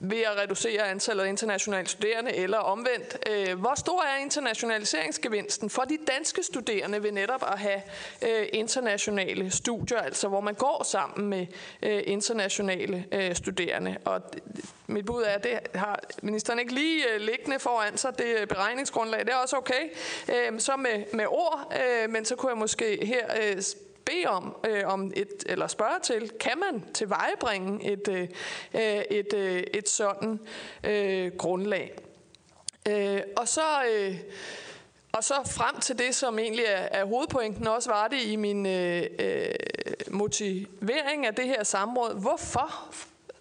ved at reducere antallet af internationale studerende, eller omvendt. Øh, hvor stor er internationaliseringsgevinsten for de danske studerende ved netop at have øh, internationale studier, altså hvor man går sammen med øh, internationale studerende? Og mit bud er, at det har ministeren ikke lige liggende foran sig, det beregningsgrundlag. Det er også okay. Så med, med ord, men så kunne jeg måske her bede om, øh, om et, eller spørge til, kan man tilvejebringe et, øh, øh, et, øh, et sådan øh, grundlag? Øh, og så... Øh, og så frem til det, som egentlig er, er hovedpointen, også var det i min øh, øh motivering af det her samråd. Hvorfor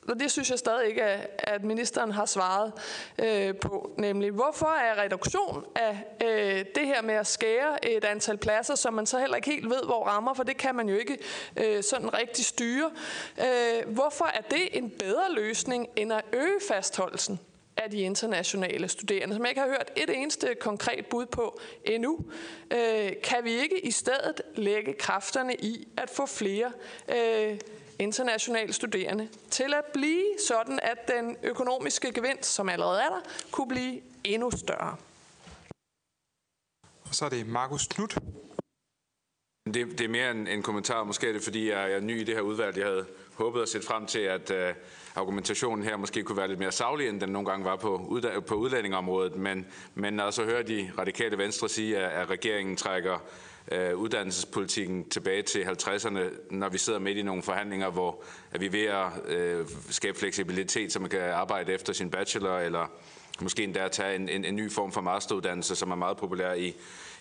og det synes jeg stadig ikke, at ministeren har svaret øh, på. Nemlig, hvorfor er reduktion af øh, det her med at skære et antal pladser, som man så heller ikke helt ved, hvor rammer, for det kan man jo ikke øh, sådan rigtig styre. Øh, hvorfor er det en bedre løsning end at øge fastholdelsen? af de internationale studerende, som jeg ikke har hørt et eneste konkret bud på endnu. Øh, kan vi ikke i stedet lægge kræfterne i at få flere øh, internationale studerende til at blive sådan, at den økonomiske gevinst, som allerede er der, kunne blive endnu større. Og så er det Markus Knudt. Det, det er mere en, en kommentar. Måske er det, fordi jeg, jeg er ny i det her udvalg. Jeg havde håbet at sætte frem til, at uh, argumentationen her måske kunne være lidt mere savlig, end den nogle gange var på, udda- på udlændingområdet. Men, men når jeg så hører de radikale venstre sige, at, at regeringen trækker øh, uddannelsespolitikken tilbage til 50'erne, når vi sidder midt i nogle forhandlinger, hvor er vi ved at øh, skabe fleksibilitet, så man kan arbejde efter sin bachelor, eller måske endda tage en, en, en ny form for masteruddannelse, som er meget populær i,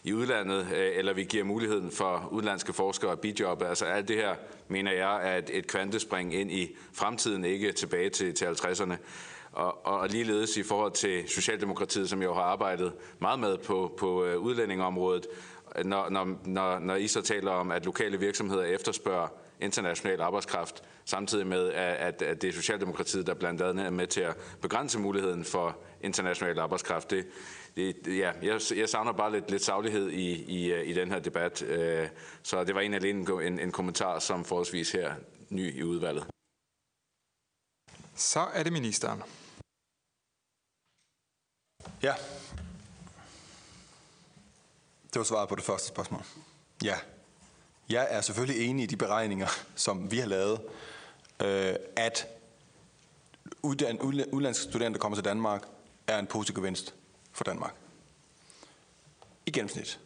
i udlandet, øh, eller vi giver muligheden for udlandske forskere at bidjobbe. Altså alt det her, mener jeg, er et, et kvantespring ind i fremtiden, ikke tilbage til, til 50'erne. Og, og ligeledes i forhold til Socialdemokratiet, som jo har arbejdet meget med på, på øh, udlændingeområdet, når, når, når, når I så taler om, at lokale virksomheder efterspørger international arbejdskraft, samtidig med, at, at det er Socialdemokratiet, der blandt andet er med til at begrænse muligheden for international arbejdskraft. Det, det, ja, jeg, jeg savner bare lidt, lidt saglighed i, i, i den her debat, øh, så det var en alene en, en kommentar, som forholdsvis her ny i udvalget. Så er det ministeren. Ja, det var svaret på det første spørgsmål. Ja. Jeg er selvfølgelig enig i de beregninger, som vi har lavet, øh, at uddan- udlandske studenter, der kommer til Danmark, er en positiv gevinst for Danmark. I gennemsnit.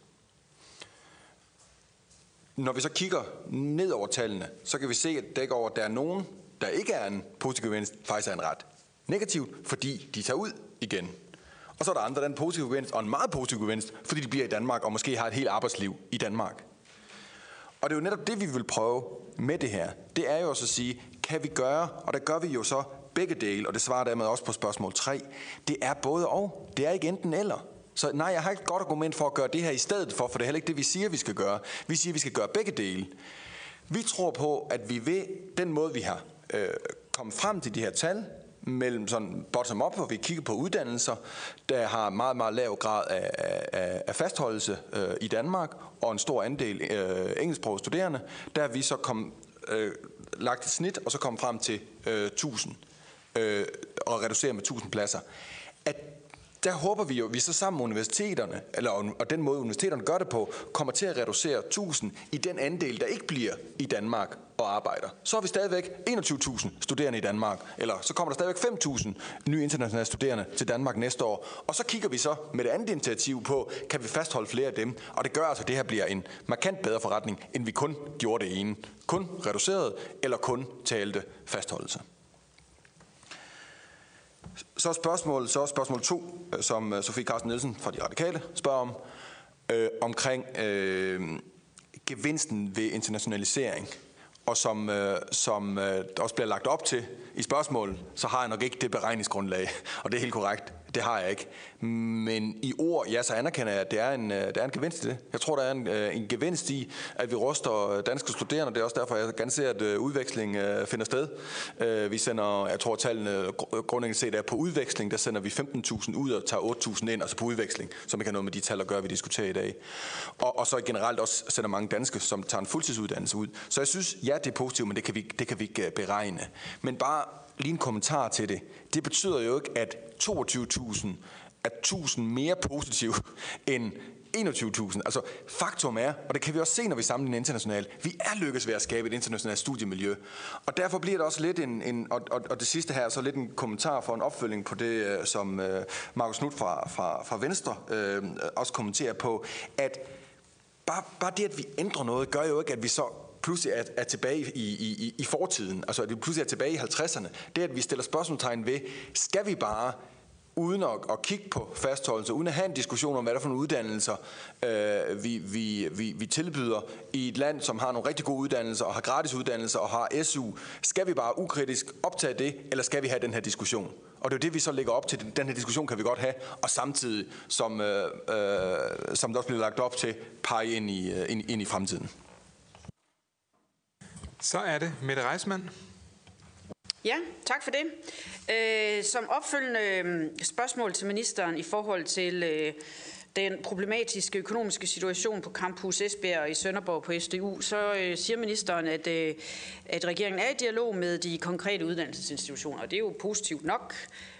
Når vi så kigger ned over tallene, så kan vi se, at dækker over, at der er nogen, der ikke er en positiv gevinst, faktisk er en ret negativt, fordi de tager ud igen. Og så er der andre, der er en positiv gevinst, og en meget positiv gevinst, fordi de bliver i Danmark, og måske har et helt arbejdsliv i Danmark. Og det er jo netop det, vi vil prøve med det her. Det er jo også at sige, kan vi gøre, og der gør vi jo så begge dele, og det svarer dermed også på spørgsmål 3, det er både og. Det er ikke enten eller. Så nej, jeg har ikke et godt argument for at gøre det her i stedet for, for det er heller ikke det, vi siger, vi skal gøre. Vi siger, vi skal gøre begge dele. Vi tror på, at vi ved den måde, vi har øh, kommet frem til de her tal, mellem sådan bottom-up, hvor vi kigger på uddannelser, der har meget, meget lav grad af, af, af fastholdelse øh, i Danmark, og en stor andel øh, engelsksprogede studerende, der er vi så kom, øh, lagt et snit, og så kom frem til øh, 1000, øh, og reducere med 1000 pladser. At der håber vi jo, at vi så sammen med universiteterne, eller, og den måde universiteterne gør det på, kommer til at reducere 1000 i den andel, der ikke bliver i Danmark og arbejder. Så har vi stadigvæk 21.000 studerende i Danmark, eller så kommer der stadigvæk 5.000 nye internationale studerende til Danmark næste år. Og så kigger vi så med det andet initiativ på, kan vi fastholde flere af dem, og det gør altså, at det her bliver en markant bedre forretning, end vi kun gjorde det ene. Kun reduceret, eller kun talte fastholdelse. Så spørgsmål, så spørgsmål to, øh, som øh, Sofie Carsten Nielsen fra De Radikale spørger om, øh, omkring øh, gevinsten ved internationalisering. Og som, øh, som øh, også bliver lagt op til i spørgsmålet, så har jeg nok ikke det beregningsgrundlag. Og det er helt korrekt. Det har jeg ikke. Men i ord, ja, så anerkender jeg, at det er en, øh, det der er en gevinst i det. Jeg tror, der er en, øh, en gevinst i, at vi ruster øh, danske studerende. Det er også derfor, jeg gerne ser, at udveksling finder sted. Vi sender, jeg tror, tallene grundlæggende set er på udveksling. Der sender vi 15.000 ud og tager 8.000 ind, altså på udveksling, som ikke har noget med de tal at gøre, vi diskuterer i dag. Og, og så generelt også sender mange danske, som tager en fuldtidsuddannelse ud. Så jeg synes, ja, det er positivt, men det kan vi, det kan vi ikke beregne. Men bare lige en kommentar til det. Det betyder jo ikke, at 22.000 er 1000 mere positiv end 21.000. Altså faktum er, og det kan vi også se, når vi sammenligner internationalt, vi er lykkedes ved at skabe et internationalt studiemiljø. Og derfor bliver det også lidt en, en og, og, og det sidste her er så lidt en kommentar for en opfølging på det, øh, som øh, Markus Knudt fra, fra, fra Venstre øh, også kommenterer på, at bare, bare det, at vi ændrer noget, gør jo ikke, at vi så pludselig er, er tilbage i, i, i fortiden, altså at vi pludselig er tilbage i 50'erne, det er, at vi stiller spørgsmålstegn ved, skal vi bare uden at, at kigge på fastholdelse, uden at have en diskussion om, hvad der er for nogle uddannelser, øh, vi, vi, vi, vi tilbyder i et land, som har nogle rigtig gode uddannelser, og har gratis uddannelser, og har SU. Skal vi bare ukritisk optage det, eller skal vi have den her diskussion? Og det er jo det, vi så lægger op til. Den her diskussion kan vi godt have, og samtidig, som, øh, øh, som der også bliver lagt op til, pege ind i, øh, ind, ind i fremtiden. Så er det Mette Reismann. Ja, tak for det. Øh, som opfølgende øh, spørgsmål til ministeren i forhold til øh, den problematiske økonomiske situation på Campus Esbjerg og i Sønderborg på SDU, så øh, siger ministeren, at, øh, at regeringen er i dialog med de konkrete uddannelsesinstitutioner. og Det er jo positivt nok.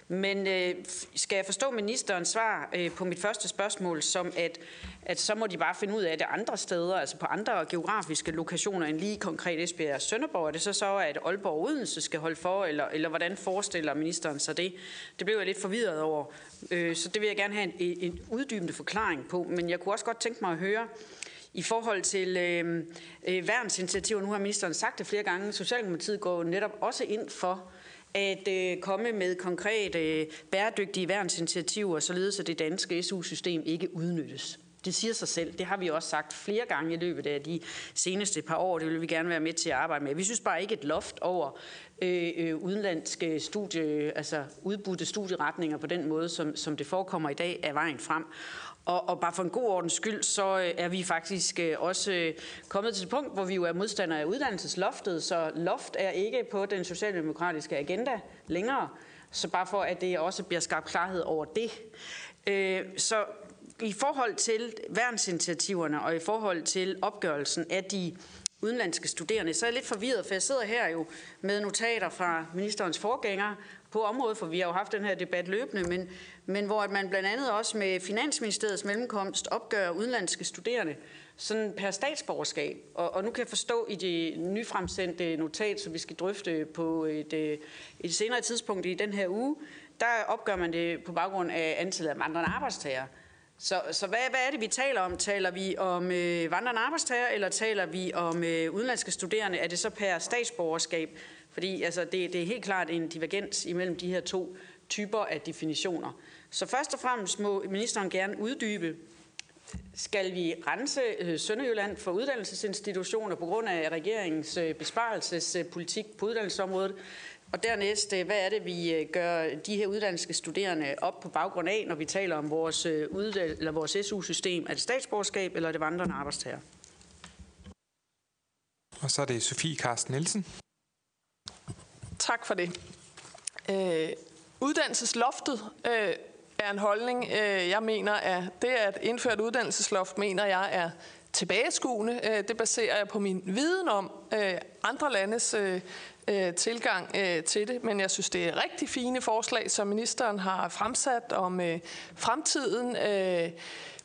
Men øh, skal jeg forstå ministerens svar øh, på mit første spørgsmål som, at, at så må de bare finde ud af det andre steder, altså på andre geografiske lokationer end lige konkret Esbjerg og Sønderborg? Er det så så, at Aalborg og Odense skal holde for, eller, eller hvordan forestiller ministeren sig det? Det blev jeg lidt forvirret over, øh, så det vil jeg gerne have en, en uddybende forklaring på. Men jeg kunne også godt tænke mig at høre, i forhold til øh, øh, værnsinitiativer, nu har ministeren sagt det flere gange, Socialdemokratiet går netop også ind for at øh, komme med konkrete øh, bæredygtige værnsinitiativer, således at det danske SU-system ikke udnyttes. Det siger sig selv. Det har vi også sagt flere gange i løbet af de seneste par år. Det vil vi gerne være med til at arbejde med. Vi synes bare ikke et loft over øh, øh udenlandske studie, altså udbudte studieretninger på den måde, som, som det forekommer i dag, er vejen frem. Og, og bare for en god ordens skyld, så øh, er vi faktisk øh, også kommet til et punkt, hvor vi jo er modstandere af uddannelsesloftet, så loft er ikke på den socialdemokratiske agenda længere. Så bare for, at det også bliver skabt klarhed over det. Så i forhold til værnsinitiativerne og i forhold til opgørelsen af de udenlandske studerende, så er jeg lidt forvirret, for jeg sidder her jo med notater fra ministerens forgængere på området, for vi har jo haft den her debat løbende, men, men hvor at man blandt andet også med Finansministeriets mellemkomst opgør udenlandske studerende sådan per statsborgerskab. Og, og nu kan jeg forstå i det nyfremsendte notat, som vi skal drøfte på et, øh, et senere tidspunkt i den her uge, der opgør man det på baggrund af antallet af vandrende arbejdstager. Så, så hvad, hvad er det, vi taler om? Taler vi om øh, vandrende arbejdstager, eller taler vi om øh, udenlandske studerende? Er det så per statsborgerskab? Fordi altså, det, det er helt klart en divergens imellem de her to typer af definitioner. Så først og fremmest må ministeren gerne uddybe, skal vi rense øh, Sønderjylland for uddannelsesinstitutioner på grund af regeringens øh, besparelsespolitik øh, på uddannelsesområdet? Og dernæst, øh, hvad er det, vi gør de her uddannelsestuderende studerende op på baggrund af, når vi taler om vores, eller vores SU-system? Er det statsborgerskab, eller er det vandrende arbejdstager? Og så er det Sofie Karsten Nielsen. Tak for det. Øh, uddannelsesloftet øh, er en holdning, øh, jeg mener, at det at indføre et uddannelsesloft, mener jeg er tilbageskuende. Øh, det baserer jeg på min viden om øh, andre landes øh, øh, tilgang øh, til det, men jeg synes, det er rigtig fine forslag, som ministeren har fremsat om øh, fremtiden. Øh,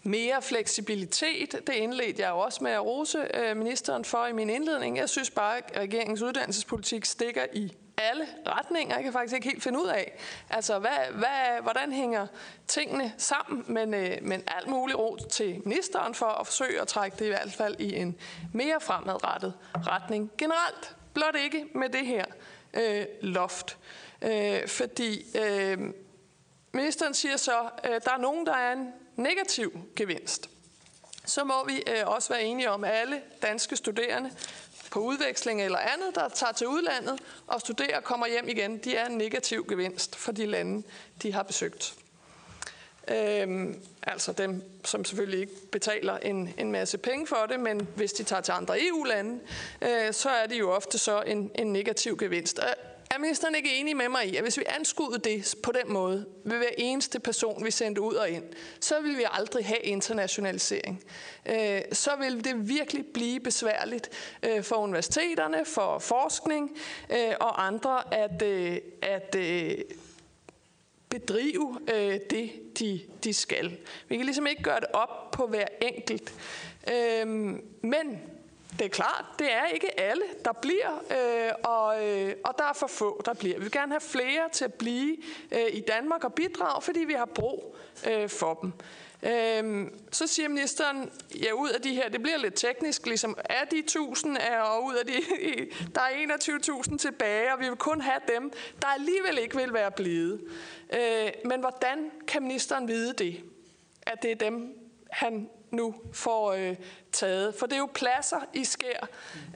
mere fleksibilitet, det indledte jeg jo også med at rose øh, ministeren for i min indledning. Jeg synes bare, at regeringens uddannelsespolitik stikker i alle retninger. Jeg kan faktisk ikke helt finde ud af, altså, hvad, hvad, hvordan hænger tingene sammen, men, øh, men alt muligt ro til ministeren for at forsøge at trække det i hvert fald i en mere fremadrettet retning generelt. Blot ikke med det her øh, loft. Øh, fordi øh, ministeren siger så, at øh, der er nogen, der er en negativ gevinst. Så må vi øh, også være enige om, at alle danske studerende på udveksling eller andet, der tager til udlandet og studerer og kommer hjem igen, de er en negativ gevinst for de lande, de har besøgt. Øhm, altså dem, som selvfølgelig ikke betaler en, en masse penge for det, men hvis de tager til andre EU-lande, øh, så er det jo ofte så en, en negativ gevinst. Øh, er ministeren ikke enig med mig i, at hvis vi anskudde det på den måde, ved hver eneste person, vi sendte ud og ind, så vil vi aldrig have internationalisering. Øh, så vil det virkelig blive besværligt øh, for universiteterne, for forskning øh, og andre at, øh, at øh, bedrive øh, det, de, de skal. Vi kan ligesom ikke gøre det op på hver enkelt. Øhm, men det er klart, det er ikke alle, der bliver, øh, og, øh, og der er for få, der bliver. Vi vil gerne have flere til at blive øh, i Danmark og bidrage, fordi vi har brug øh, for dem. Øhm, så siger ministeren, ja, ud af de her, det bliver lidt teknisk, ligesom er de 1000, og ud af de, der er 21.000 tilbage, og vi vil kun have dem, der alligevel ikke vil være blevet. Øh, men hvordan kan ministeren vide det? At det er dem, han nu får øh, taget. For det er jo pladser, I sker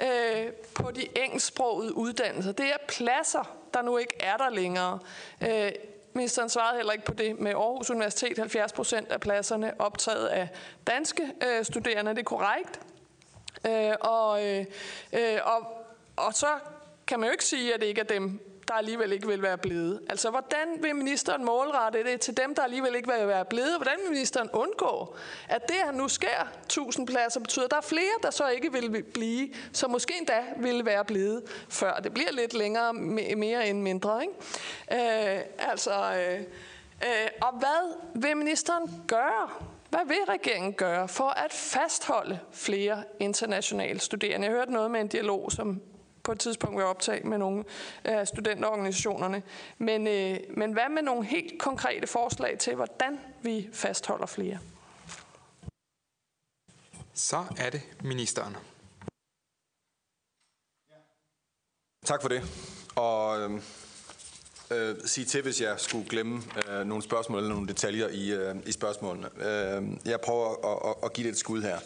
øh, på de engelsksprogede uddannelser. Det er pladser, der nu ikke er der længere. Øh, Ministeren svarede heller ikke på det med Aarhus Universitet. 70 procent af pladserne optaget af danske øh, studerende. Det er korrekt. Øh, og, øh, øh og, og så kan man jo ikke sige, at det ikke er dem, der alligevel ikke vil være blevet. Altså, hvordan vil ministeren målrette det til dem, der alligevel ikke vil være blevet? Hvordan vil ministeren undgå, at det, han nu sker 1000 pladser, betyder, at der er flere, der så ikke vil blive, så måske endda vil være blevet før. Det bliver lidt længere, mere end mindre, ikke? Øh, altså, øh, øh, og hvad vil ministeren gøre hvad vil regeringen gøre for at fastholde flere internationale studerende? Jeg hørte noget med en dialog, som på et tidspunkt vil optage med nogle af studenterorganisationerne. Men, øh, men hvad med nogle helt konkrete forslag til, hvordan vi fastholder flere? Så er det ministeren. Tak for det. Og øh, øh, sige til, hvis jeg skulle glemme øh, nogle spørgsmål eller nogle detaljer i, øh, i spørgsmålene. Øh, jeg prøver at, at, at give det et skud her.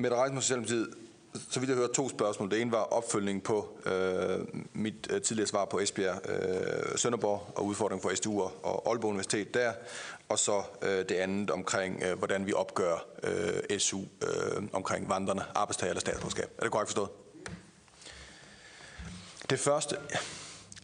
Mette Reismus Socialdemokratiet, så vidt jeg hørte to spørgsmål. Det ene var opfølgning på øh, mit øh, tidligere svar på Esbjerg, øh, Sønderborg og udfordring for SDU og Aalborg Universitet der. Og så øh, det andet omkring, øh, hvordan vi opgør øh, SU øh, omkring vandrende arbejdstager eller statsborgerskab. Er det korrekt forstået? Det første, Ja,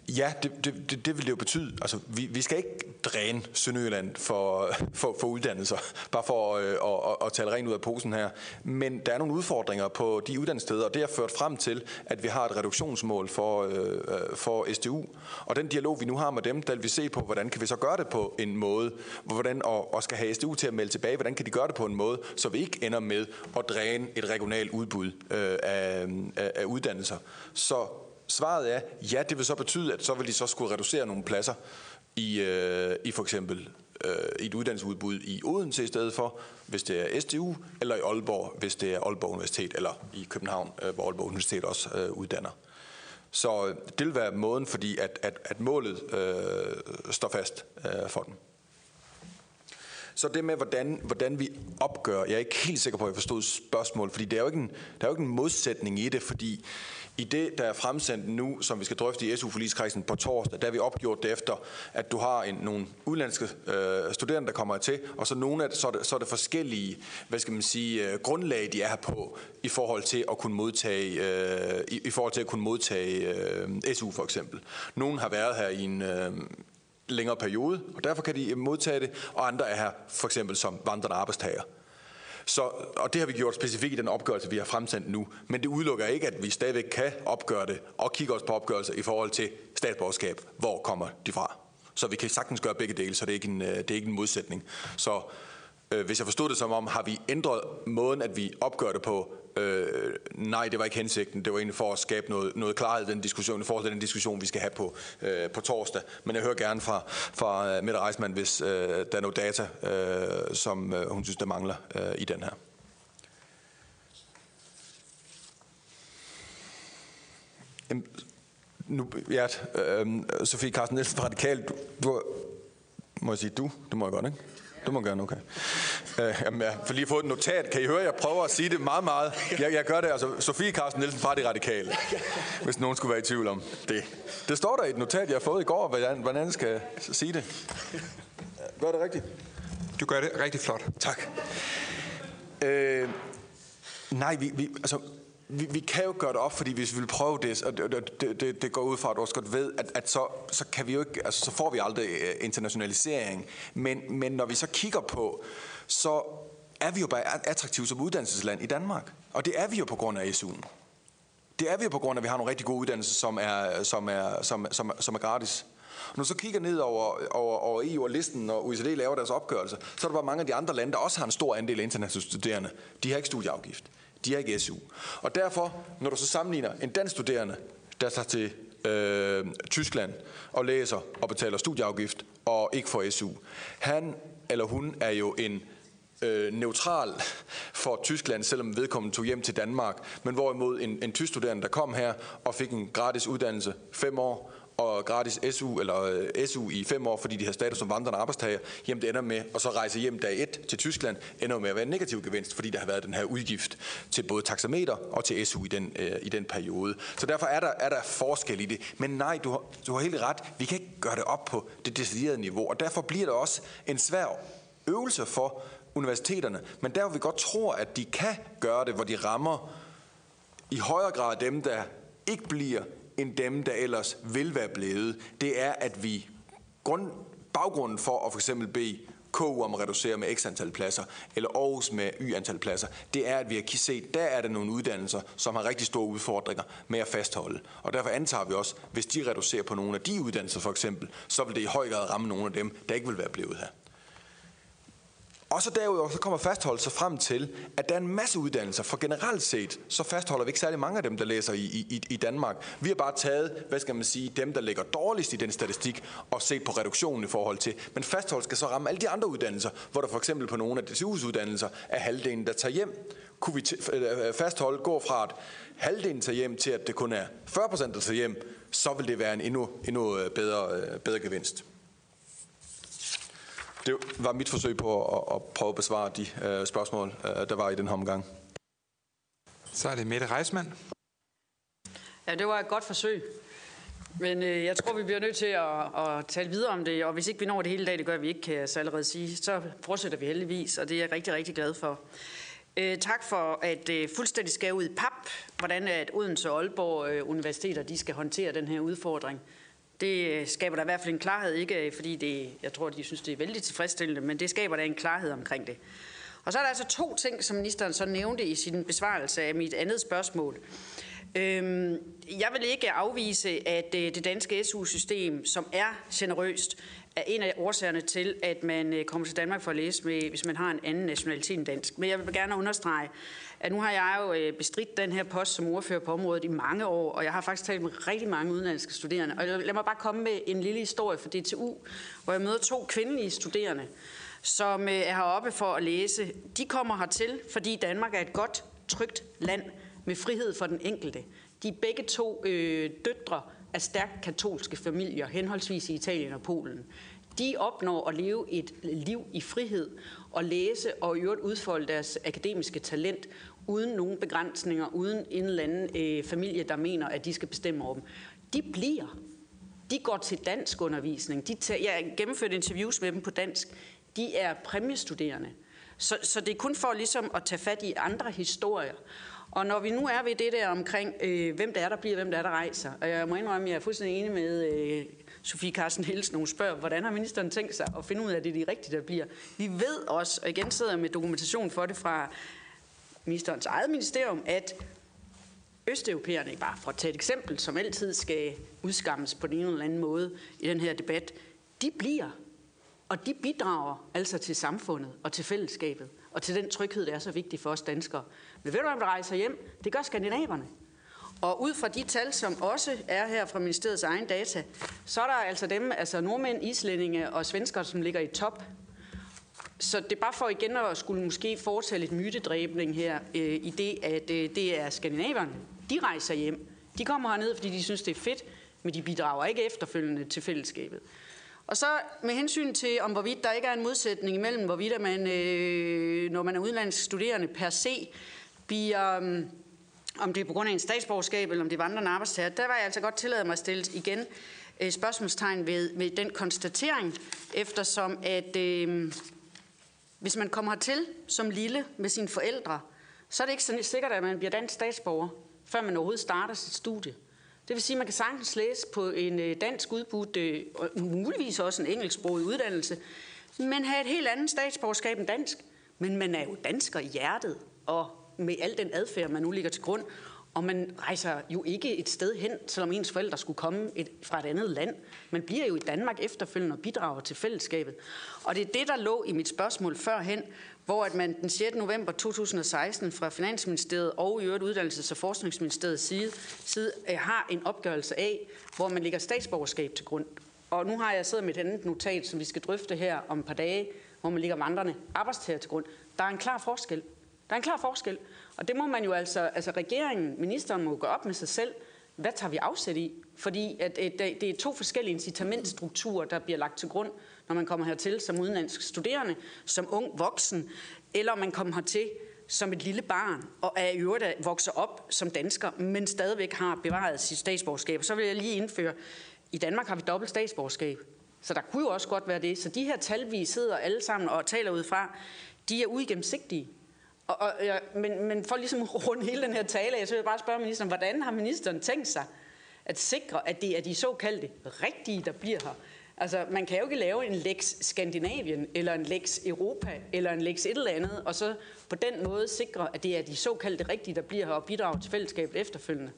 det, det, det, det vil det jo betyde. Altså, vi, vi skal ikke dræne Sønderjylland for, for, for uddannelser, bare for øh, at, at, at tale rent ud af posen her. Men der er nogle udfordringer på de uddannelsessteder, og det har ført frem til, at vi har et reduktionsmål for, øh, for SDU. Og den dialog, vi nu har med dem, der vil vi se på, hvordan kan vi så gøre det på en måde, hvordan og, og skal have SDU til at melde tilbage, hvordan kan de gøre det på en måde, så vi ikke ender med at dræne et regionalt udbud øh, af, af, af uddannelser. Så Svaret er, ja, det vil så betyde, at så vil de så skulle reducere nogle pladser i, øh, i for eksempel øh, et uddannelsesudbud i Odense i stedet for, hvis det er SDU, eller i Aalborg, hvis det er Aalborg Universitet, eller i København, øh, hvor Aalborg Universitet også øh, uddanner. Så øh, det vil være måden, fordi at, at, at målet øh, står fast øh, for dem. Så det med, hvordan, hvordan vi opgør, jeg er ikke helt sikker på, at jeg forstod spørgsmålet, fordi der er jo ikke en, der er jo ikke en modsætning i det, fordi i det, der er fremsendt nu, som vi skal drøfte i SU-forligskredsen på torsdag, der har vi opgjort det efter, at du har en, nogle udlandske øh, studerende, der kommer til, og så nogle af det, så er det, så er det forskellige, hvad skal man sige, øh, grundlag, de er her på, i forhold til at kunne modtage, øh, i, i forhold til at kunne modtage øh, SU for eksempel. Nogle har været her i en, øh, længere periode, og derfor kan de modtage det, og andre er her for eksempel som vandrende arbejdstager. Så, og det har vi gjort specifikt i den opgørelse, vi har fremsendt nu. Men det udelukker ikke, at vi stadigvæk kan opgøre det og kigge os på opgørelser i forhold til statsborgerskab. Hvor kommer de fra? Så vi kan sagtens gøre begge dele, så det er ikke en, øh, det er ikke en modsætning. Så øh, hvis jeg forstod det som om, har vi ændret måden, at vi opgør det på Øh, nej, det var ikke hensigten. Det var egentlig for at skabe noget, noget klarhed i den diskussion, i forhold til den diskussion, vi skal have på, øh, på torsdag. Men jeg hører gerne fra, fra øh, Mette Reismann, hvis øh, der er noget data, øh, som øh, hun synes, der mangler øh, i den her. Nu, ja, øh, Sofie Carsten Nielsen fra Radikal, du, du, må jeg sige du? Det må jeg godt, ikke? Du må gerne, okay. Øh, jamen, jeg får lige fået et notat. Kan I høre, jeg prøver at sige det meget, meget. Jeg, jeg gør det, altså Sofie Carsten Nielsen fra De Radikale. Hvis nogen skulle være i tvivl om det. Det står der i et notat, jeg har fået i går, hvordan, hvordan jeg skal sige det. Gør det rigtigt? Du gør det rigtig flot. Tak. Øh, nej, vi, vi, altså, vi, vi kan jo gøre det op, fordi hvis vi vil prøve det, og det, det, det går ud fra, at du også godt ved, at, at så, så, kan vi jo ikke, altså, så får vi aldrig øh, internationalisering. Men, men når vi så kigger på, så er vi jo bare attraktive som uddannelsesland i Danmark. Og det er vi jo på grund af SU'en. Det er vi jo på grund af, at vi har nogle rigtig gode uddannelser, som er, som er, som, som, som er gratis. Når du så kigger ned over, over, over EU og listen, og OECD laver deres opgørelse, så er der bare mange af de andre lande, der også har en stor andel af internationale studerende. De har ikke studieafgift. De har ikke SU. Og derfor, når du så sammenligner en dansk studerende, der tager til øh, Tyskland og læser og betaler studieafgift og ikke får SU. Han eller hun er jo en øh, neutral for Tyskland, selvom vedkommende tog hjem til Danmark. Men hvorimod en, en tysk studerende, der kom her og fik en gratis uddannelse fem år, og gratis SU, eller øh, SU i fem år, fordi de har status som vandrende arbejdstager, jamen det ender med og så rejse hjem dag 1 til Tyskland, ender med at være en negativ gevinst, fordi der har været den her udgift til både taxameter og til SU i den, øh, i den periode. Så derfor er der, er der forskel i det. Men nej, du har, du har helt ret. Vi kan ikke gøre det op på det deciderede niveau, og derfor bliver det også en svær øvelse for universiteterne. Men der hvor vi godt tror, at de kan gøre det, hvor de rammer i højere grad dem, der ikke bliver end dem, der ellers vil være blevet, det er, at vi grund, baggrunden for at for eksempel bede KU om at reducere med x antal pladser, eller Aarhus med y antal pladser, det er, at vi har set, der er der nogle uddannelser, som har rigtig store udfordringer med at fastholde. Og derfor antager vi også, hvis de reducerer på nogle af de uddannelser for eksempel, så vil det i høj grad ramme nogle af dem, der ikke vil være blevet her. Og så derudover så kommer fastholdelse frem til, at der er en masse uddannelser, for generelt set, så fastholder vi ikke særlig mange af dem, der læser i, i, i Danmark. Vi har bare taget, hvad skal man sige, dem, der ligger dårligst i den statistik, og set på reduktionen i forhold til. Men fasthold skal så ramme alle de andre uddannelser, hvor der for eksempel på nogle af DTU's uddannelser er halvdelen, der tager hjem. Kunne vi øh, øh, fastholde, gå fra at halvdelen tager hjem til, at det kun er 40 procent, der tager hjem, så vil det være en endnu, endnu øh, bedre, bedre gevinst. Det var mit forsøg på at, at prøve at besvare de uh, spørgsmål, uh, der var i den her omgang. Så er det Mette Reismann. Ja, det var et godt forsøg. Men øh, jeg tror, vi bliver nødt til at, at tale videre om det, og hvis ikke vi når det hele dag, det gør vi ikke, kan jeg så allerede sige, så fortsætter vi heldigvis, og det er jeg rigtig, rigtig glad for. Øh, tak for at øh, fuldstændig skæve ud i pap, hvordan at Odense og Aalborg øh, Universiteter de skal håndtere den her udfordring. Det skaber der i hvert fald en klarhed, ikke fordi det, jeg tror, de synes, det er vældig tilfredsstillende, men det skaber der en klarhed omkring det. Og så er der altså to ting, som ministeren så nævnte i sin besvarelse af mit andet spørgsmål. Øhm, jeg vil ikke afvise, at øh, det danske SU-system, som er generøst, er en af årsagerne til, at man øh, kommer til Danmark for at læse, med, hvis man har en anden nationalitet end dansk. Men jeg vil gerne understrege, at nu har jeg jo øh, bestridt den her post som ordfører på området i mange år, og jeg har faktisk talt med rigtig mange udenlandske studerende. Og lad mig bare komme med en lille historie for DTU, hvor jeg møder to kvindelige studerende, som øh, er heroppe for at læse. De kommer hertil, fordi Danmark er et godt, trygt land med frihed for den enkelte. De er begge to øh, døtre af stærkt katolske familier, henholdsvis i Italien og Polen. De opnår at leve et liv i frihed og læse og i øvrigt udfolde deres akademiske talent uden nogen begrænsninger, uden en eller anden øh, familie, der mener, at de skal bestemme over dem. De bliver. De går til dansk undervisning. De tager, jeg gennemførte interviews med dem på dansk. De er præmiestuderende. Så, så det er kun for ligesom at tage fat i andre historier. Og når vi nu er ved det der omkring, øh, hvem der er, der bliver, hvem der er, der rejser, og jeg må indrømme, at jeg er fuldstændig enig med øh, Sofie Carsten Helsen, hun spørger, hvordan har ministeren tænkt sig at finde ud af, at det er de rigtige, der bliver. Vi ved også, og igen sidder jeg med dokumentation for det fra ministerens eget ministerium, at Østeuropæerne, bare for at tage et eksempel, som altid skal udskammes på den ene eller anden måde i den her debat, de bliver, og de bidrager altså til samfundet og til fællesskabet, og til den tryghed, der er så vigtig for os danskere. Men ved du, hvem der rejser hjem? Det gør skandinaverne. Og ud fra de tal, som også er her fra ministeriets egen data, så er der altså dem, altså nordmænd, islændinge og svenskere, som ligger i top. Så det er bare for igen at skulle måske foretage lidt mytedræbning her, øh, i det, at øh, det er skandinaverne. De rejser hjem. De kommer herned, fordi de synes, det er fedt, men de bidrager ikke efterfølgende til fællesskabet. Og så med hensyn til, om hvorvidt der ikke er en modsætning imellem, hvorvidt man, øh, når man er udenlandsk studerende per se, vi, øhm, om det er på grund af en statsborgerskab, eller om det er vandrende arbejdstager, der var jeg altså godt tillade mig at stille igen øh, spørgsmålstegn ved, ved den konstatering, eftersom at øh, hvis man kommer hertil som lille med sine forældre, så er det ikke så sikkert, at man bliver dansk statsborger, før man overhovedet starter sit studie. Det vil sige, at man kan sagtens læse på en øh, dansk udbudt, øh, og muligvis også en engelsksproget uddannelse, men have et helt andet statsborgerskab end dansk. Men man er jo dansker i hjertet, og med al den adfærd, man nu ligger til grund. Og man rejser jo ikke et sted hen, selvom ens forældre skulle komme et, fra et andet land. Man bliver jo i Danmark efterfølgende og bidrager til fællesskabet. Og det er det, der lå i mit spørgsmål førhen, hvor at man den 6. november 2016 fra Finansministeriet og i øvrigt Uddannelses- og Forskningsministeriets side, side øh, har en opgørelse af, hvor man ligger statsborgerskab til grund. Og nu har jeg siddet med et andet notat, som vi skal drøfte her om et par dage, hvor man ligger vandrende arbejdstager til grund. Der er en klar forskel. Der er en klar forskel. Og det må man jo altså, altså regeringen, ministeren må gå op med sig selv. Hvad tager vi afsæt i? Fordi at, øh, at det er to forskellige incitamentstrukturer, der bliver lagt til grund, når man kommer hertil som udenlandsk studerende, som ung voksen, eller man kommer hertil som et lille barn, og er i øvrigt vokser op som dansker, men stadigvæk har bevaret sit statsborgerskab. Så vil jeg lige indføre, i Danmark har vi dobbelt statsborgerskab. Så der kunne jo også godt være det. Så de her tal, vi sidder alle sammen og taler ud fra, de er uigennemsigtige. Og, og, ja, men, men for ligesom at runde hele den her tale, jeg så vil jeg bare spørge ministeren, hvordan har ministeren tænkt sig at sikre, at det er de såkaldte rigtige, der bliver her? Altså, man kan jo ikke lave en lex Skandinavien, eller en lex Europa, eller en lex et eller andet, og så på den måde sikre, at det er de såkaldte rigtige, der bliver her og bidrager til fællesskabet efterfølgende.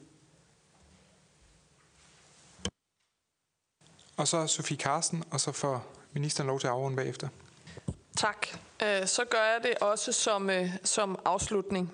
Og så Sofie Karsten, og så får ministeren lov til at afrunde bagefter. Tak. Øh, så gør jeg det også som, øh, som afslutning.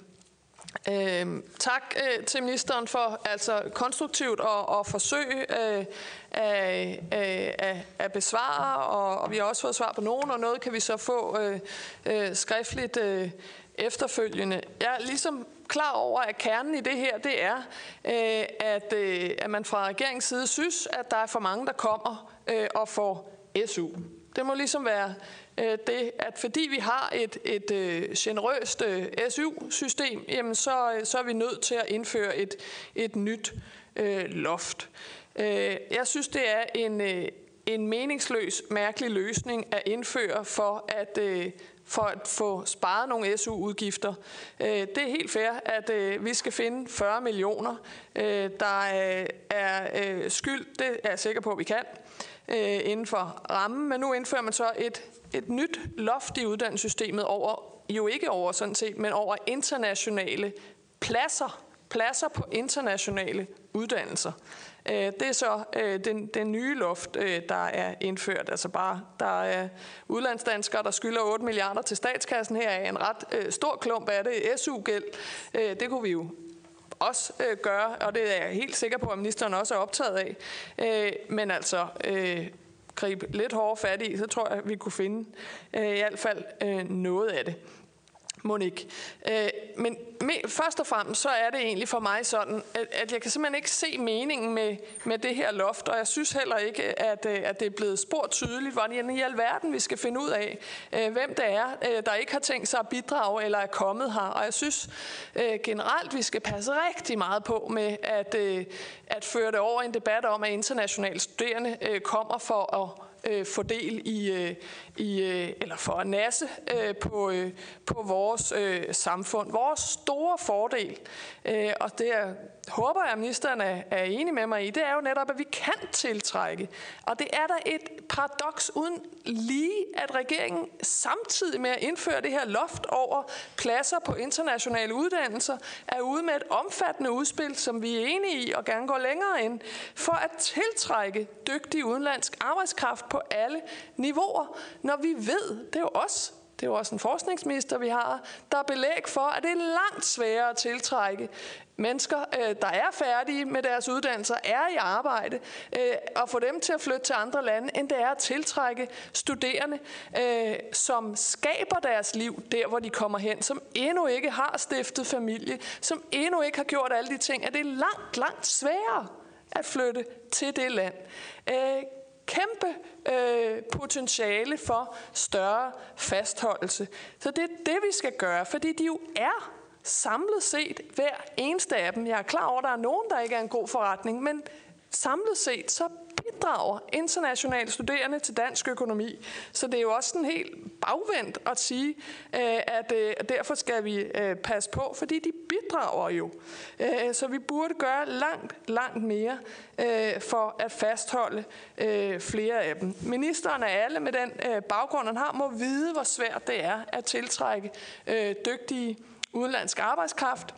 Øh, tak øh, til ministeren for altså konstruktivt at, at forsøge øh, at, øh, at, at besvare, og, og vi har også fået svar på nogen, og noget kan vi så få øh, øh, skriftligt øh, efterfølgende. Jeg er ligesom klar over, at kernen i det her, det er, øh, at, øh, at man fra regeringens side synes, at der er for mange, der kommer øh, og får SU. Det må ligesom være øh, det, at fordi vi har et, et øh, generøst øh, SU-system, jamen så, øh, så er vi nødt til at indføre et, et nyt øh, loft. Øh, jeg synes, det er en, øh, en meningsløs, mærkelig løsning at indføre for at, øh, for at få sparet nogle SU-udgifter. Øh, det er helt fair, at øh, vi skal finde 40 millioner, øh, der øh, er, er skyld. Det er jeg sikker på, at vi kan Øh, inden for rammen. Men nu indfører man så et, et nyt loft i uddannelsessystemet over, jo ikke over sådan set, men over internationale pladser, pladser på internationale uddannelser. Øh, det er så øh, den, den nye loft, øh, der er indført. Altså bare, der er udlandsdanskere, der skylder 8 milliarder til statskassen. Her er en ret øh, stor klump af det. SU-gæld, øh, det kunne vi jo også øh, gøre, og det er jeg helt sikker på, at ministeren også er optaget af. Øh, men altså, øh, gribe lidt hårdere fat i, så tror jeg, at vi kunne finde i hvert fald noget af det. Monik. Øh, men først og fremmest så er det egentlig for mig sådan, at, at jeg kan simpelthen ikke se meningen med, med det her loft, og jeg synes heller ikke, at, øh, at det er blevet spurgt tydeligt, hvordan i alverden vi skal finde ud af, øh, hvem det er, øh, der ikke har tænkt sig at bidrage eller er kommet her. Og jeg synes øh, generelt, vi skal passe rigtig meget på med at, øh, at føre det over en debat om, at internationale studerende øh, kommer for at øh, få del i, øh, i øh, eller for at nasse øh, på, øh, på vores øh, samfund. Vores store fordel, øh, og det er, håber jeg, at ministeren er, er enig med mig i, det er jo netop, at vi kan tiltrække. Og det er der et paradoks uden lige, at regeringen samtidig med at indføre det her loft over pladser på internationale uddannelser, er ude med et omfattende udspil, som vi er enige i og gerne går længere ind, for at tiltrække dygtig udenlandsk arbejdskraft på alle niveauer, når vi ved, det er jo os, det er jo også en forskningsminister, vi har, der er belæg for, at det er langt sværere at tiltrække mennesker, øh, der er færdige med deres uddannelser, er i arbejde, øh, og få dem til at flytte til andre lande, end det er at tiltrække studerende, øh, som skaber deres liv der, hvor de kommer hen, som endnu ikke har stiftet familie, som endnu ikke har gjort alle de ting, at det er langt, langt sværere at flytte til det land kæmpe øh, potentiale for større fastholdelse. Så det er det, vi skal gøre, fordi de jo er samlet set hver eneste af dem. Jeg er klar over, at der er nogen, der ikke er en god forretning, men samlet set så bidrager internationale studerende til dansk økonomi. Så det er jo også sådan helt bagvendt at sige, øh, øh, at derfor skal vi øh, passe på, fordi de bidrager jo. Så vi burde gøre langt, langt mere for at fastholde flere af dem. Ministeren af alle med den baggrund, han har, må vide, hvor svært det er at tiltrække dygtige udenlandsk arbejdskraft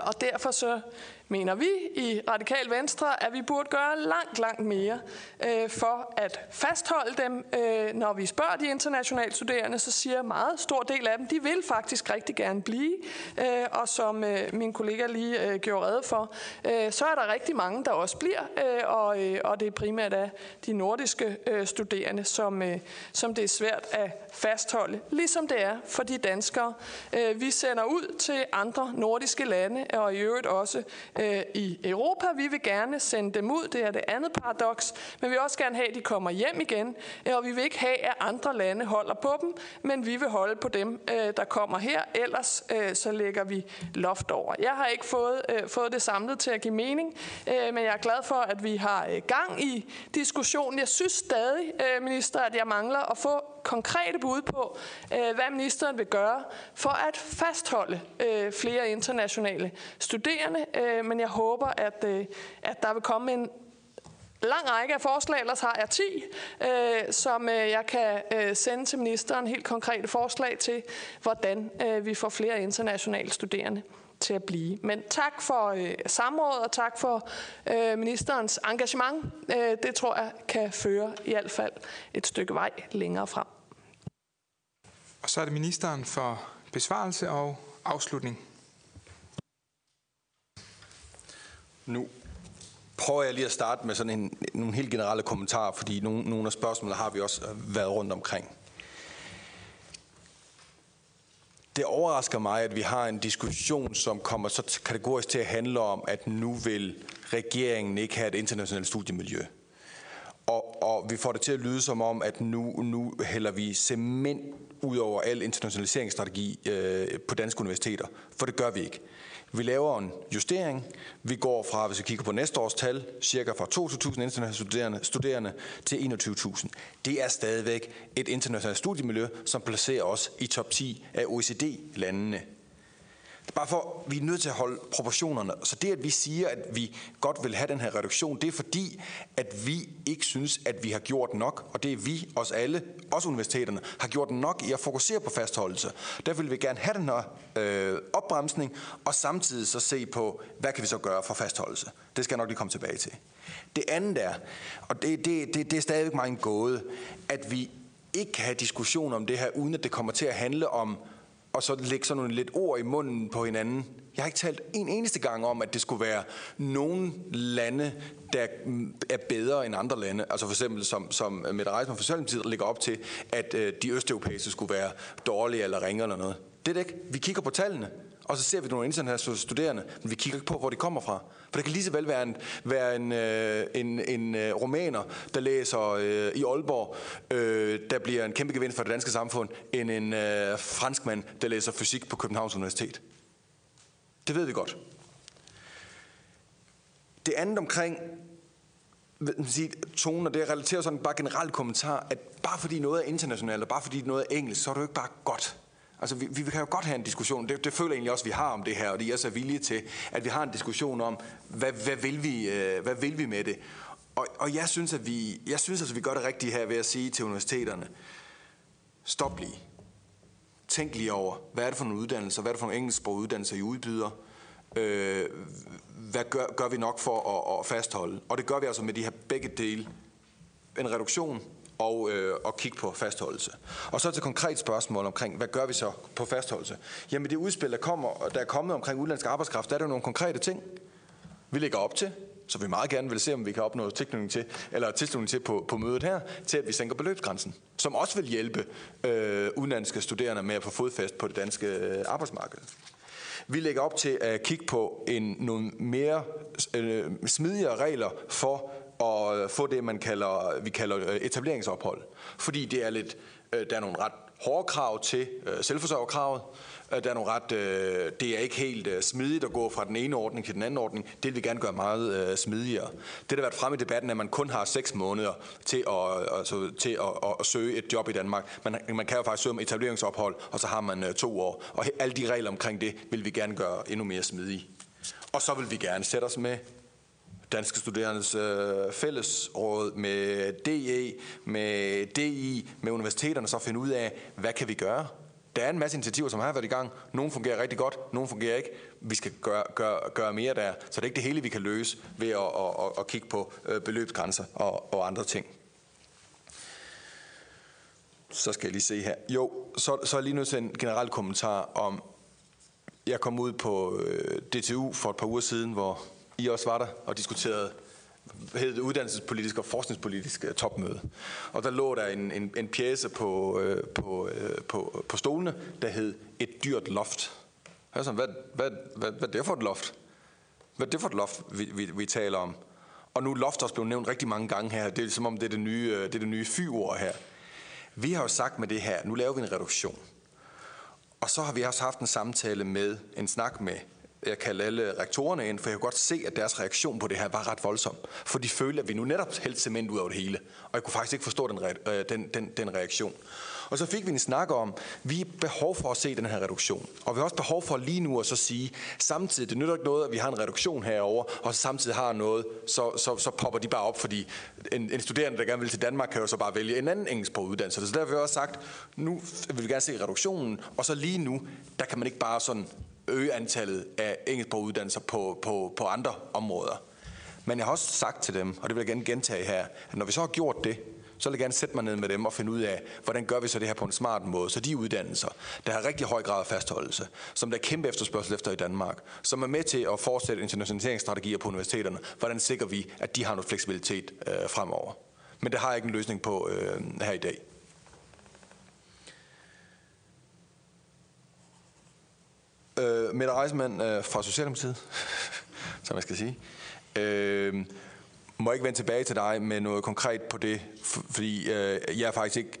og derfor så mener vi i Radikal Venstre, at vi burde gøre langt, langt mere øh, for at fastholde dem. Øh, når vi spørger de internationale studerende, så siger en meget stor del af dem, de vil faktisk rigtig gerne blive. Øh, og som øh, min kollega lige øh, gjorde redde for, øh, så er der rigtig mange, der også bliver, øh, og, øh, og det er primært af de nordiske øh, studerende, som, øh, som det er svært at fastholde, ligesom det er for de danskere. Øh, vi sender ud til andre nordiske lande, og i øvrigt også øh, i Europa. Vi vil gerne sende dem ud, det er det andet paradoks, men vi vil også gerne have, at de kommer hjem igen, øh, og vi vil ikke have, at andre lande holder på dem, men vi vil holde på dem, øh, der kommer her, ellers øh, så lægger vi loft over. Jeg har ikke fået, øh, fået det samlet til at give mening, øh, men jeg er glad for, at vi har øh, gang i diskussionen. Jeg synes stadig, øh, minister, at jeg mangler at få konkrete bud på, øh, hvad ministeren vil gøre for at fastholde øh, flere internationale studerende. Øh, men jeg håber, at, at der vil komme en lang række af forslag, ellers har jeg 10, som jeg kan sende til ministeren helt konkrete forslag til, hvordan vi får flere internationale studerende til at blive. Men tak for øh, samrådet, og tak for øh, ministerens engagement. Øh, det tror jeg kan føre i hvert fald et stykke vej længere frem. Og så er det ministeren for besvarelse og afslutning. Nu prøver jeg lige at starte med sådan en, nogle helt generelle kommentarer, fordi nogle, nogle af spørgsmålene har vi også øh, været rundt omkring. Det overrasker mig, at vi har en diskussion, som kommer så kategorisk til at handle om, at nu vil regeringen ikke have et internationalt studiemiljø. Og, og vi får det til at lyde som om, at nu, nu hælder vi cement ud over al internationaliseringsstrategi øh, på danske universiteter. For det gør vi ikke. Vi laver en justering. Vi går fra, hvis vi kigger på næste års tal, cirka fra 22.000 internationale studerende, studerende til 21.000. Det er stadigvæk et internationalt studiemiljø, som placerer os i top 10 af OECD-landene Bare for, vi er nødt til at holde proportionerne. Så det, at vi siger, at vi godt vil have den her reduktion, det er fordi, at vi ikke synes, at vi har gjort nok, og det er vi, os alle, også universiteterne, har gjort nok i at fokusere på fastholdelse. Derfor vil vi gerne have den her øh, opbremsning, og samtidig så se på, hvad kan vi så gøre for fastholdelse. Det skal jeg nok lige komme tilbage til. Det andet er, og det, det, det, det er stadigvæk meget gåde, at vi ikke kan have diskussion om det her, uden at det kommer til at handle om og så lægge sådan nogle lidt ord i munden på hinanden. Jeg har ikke talt en eneste gang om, at det skulle være nogle lande, der er bedre end andre lande. Altså for eksempel, som, som Mette Reisman for Socialdemokratiet lægger op til, at øh, de østeuropæiske skulle være dårlige eller ringere eller noget. Det er det ikke. Vi kigger på tallene. Og så ser vi nogle internationale studerende, men vi kigger ikke på, hvor de kommer fra. For det kan lige så vel være en, være en, øh, en, en øh, romaner, der læser øh, i Aalborg, øh, der bliver en kæmpe gevinst for det danske samfund, end en øh, franskmand, der læser fysik på Københavns Universitet. Det ved vi godt. Det andet omkring sige, og det relaterer sådan bare generelt kommentar, at bare fordi noget er internationalt, og bare fordi noget er engelsk, så er det jo ikke bare godt. Altså, vi, vi kan jo godt have en diskussion, det, det føler jeg egentlig også, at vi har om det her, og det er jeg så villige til, at vi har en diskussion om, hvad, hvad, vil, vi, øh, hvad vil vi med det? Og, og jeg synes, at vi, jeg synes, at vi gør det rigtigt her ved at sige til universiteterne, stop lige. Tænk lige over, hvad er det for nogle uddannelser, hvad er det for nogle engelsksprogede uddannelser, I udbyder? Øh, hvad gør, gør vi nok for at, at fastholde? Og det gør vi altså med de her begge dele. En reduktion og, øh, og kigge på fastholdelse. Og så til konkret spørgsmål omkring, hvad gør vi så på fastholdelse? Jamen det udspil, der, kommer, der er kommet omkring udenlandske arbejdskraft, der er der nogle konkrete ting, vi lægger op til, så vi meget gerne vil se, om vi kan opnå tilknytning til, eller tilslutning til på, på mødet her, til at vi sænker beløbsgrænsen, som også vil hjælpe øh, udenlandske studerende med at få fodfæst på det danske øh, arbejdsmarked. Vi lægger op til at kigge på en, nogle mere øh, smidigere regler for at få det, man kalder, vi kalder øh, etableringsophold. Fordi det er lidt, øh, der er nogle ret hårde krav til øh, selvforsørgerkravet. Øh, der er nogle ret, det er ikke helt smidigt at gå fra den ene ordning til den anden ordning. Det vil vi gerne gøre meget smidigere. Det, der har været frem i debatten, er, at man kun har seks måneder til at, altså, til at, at, at søge et job i Danmark. Man, man kan jo faktisk søge om etableringsophold, og så har man to år. Og alle de regler omkring det vil vi gerne gøre endnu mere smidige. Og så vil vi gerne sætte os med Danske Studerendes øh, Fællesråd, med DE, med DI, med universiteterne, så finde ud af, hvad kan vi gøre? Der er en masse initiativer, som har været i gang. Nogle fungerer rigtig godt, nogle fungerer ikke. Vi skal gøre, gøre, gøre mere der. Så det er ikke det hele, vi kan løse ved at, at, at, at kigge på øh, beløbsgrænser og, og andre ting. Så skal jeg lige se her. Jo, så, så er lige nødt til en generel kommentar om, jeg kom ud på øh, DTU for et par uger siden, hvor i også var der og diskuterede hed det uddannelsespolitisk og forskningspolitisk øh, topmøde. Og der lå der en, en, en pjæse på, øh, på, øh, på, på stolene, der hed Et dyrt loft. Altså, hvad, hvad, hvad, hvad er det for et loft? Hvad er det for et loft, vi, vi, vi taler om? Og nu er loft også blevet nævnt rigtig mange gange her. Det er som om, det er det nye, det er det nye fyord her. Vi har jo sagt med det her, nu laver vi en reduktion. Og så har vi også haft en samtale med, en snak med jeg kaldte alle rektorerne ind, for jeg kunne godt se, at deres reaktion på det her var ret voldsom. For de følte, at vi nu netop hældte cement ud af det hele. Og jeg kunne faktisk ikke forstå den, øh, den, den, den reaktion. Og så fik vi en snak om, at vi har behov for at se den her reduktion. Og vi har også behov for lige nu at så sige, samtidig, det nytter ikke noget, at vi har en reduktion herover, og så samtidig har noget, så, så, så popper de bare op, fordi en, en studerende, der gerne vil til Danmark, kan jo så bare vælge en anden engelsk på uddannelse. Så derfor har vi også sagt, nu vil vi gerne se reduktionen, og så lige nu, der kan man ikke bare sådan øge antallet af engelsksproguddannelser på, på, på andre områder. Men jeg har også sagt til dem, og det vil jeg gerne gentage her, at når vi så har gjort det, så vil jeg gerne sætte mig ned med dem og finde ud af, hvordan gør vi så det her på en smart måde, så de uddannelser, der har rigtig høj grad af fastholdelse, som der er kæmpe efterspørgsel efter i Danmark, som er med til at fortsætte internationaliseringsstrategier på universiteterne, hvordan sikrer vi, at de har noget fleksibilitet øh, fremover. Men det har jeg ikke en løsning på øh, her i dag. Øh, Mette Reismann øh, fra Socialdemokratiet, som jeg skal sige. Øh, må jeg ikke vende tilbage til dig med noget konkret på det, fordi øh, jeg er faktisk ikke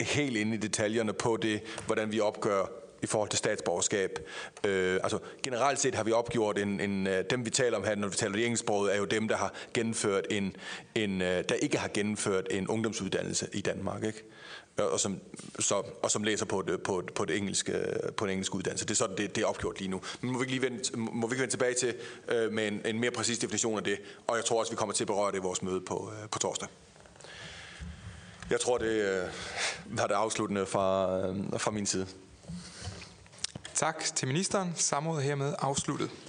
helt inde i detaljerne på det, hvordan vi opgør i forhold til statsborgerskab. Øh, altså generelt set har vi opgjort en, en øh, dem vi taler om her, når vi taler de engelsksproget, er jo dem, der har gennemført en, en øh, der ikke har gennemført en ungdomsuddannelse i Danmark, ikke? Og som, så, og som læser på, det, på, på, det engelske, øh, på en engelsk uddannelse. Det er sådan, det, det er opgjort lige nu. Men må vi ikke lige vende, må vi ikke vende tilbage til øh, med en, en mere præcis definition af det, og jeg tror også, vi kommer til at berøre det i vores møde på, øh, på torsdag. Jeg tror, det øh, var det afsluttende fra, øh, fra min side. Tak til ministeren. Samrådet hermed afsluttet.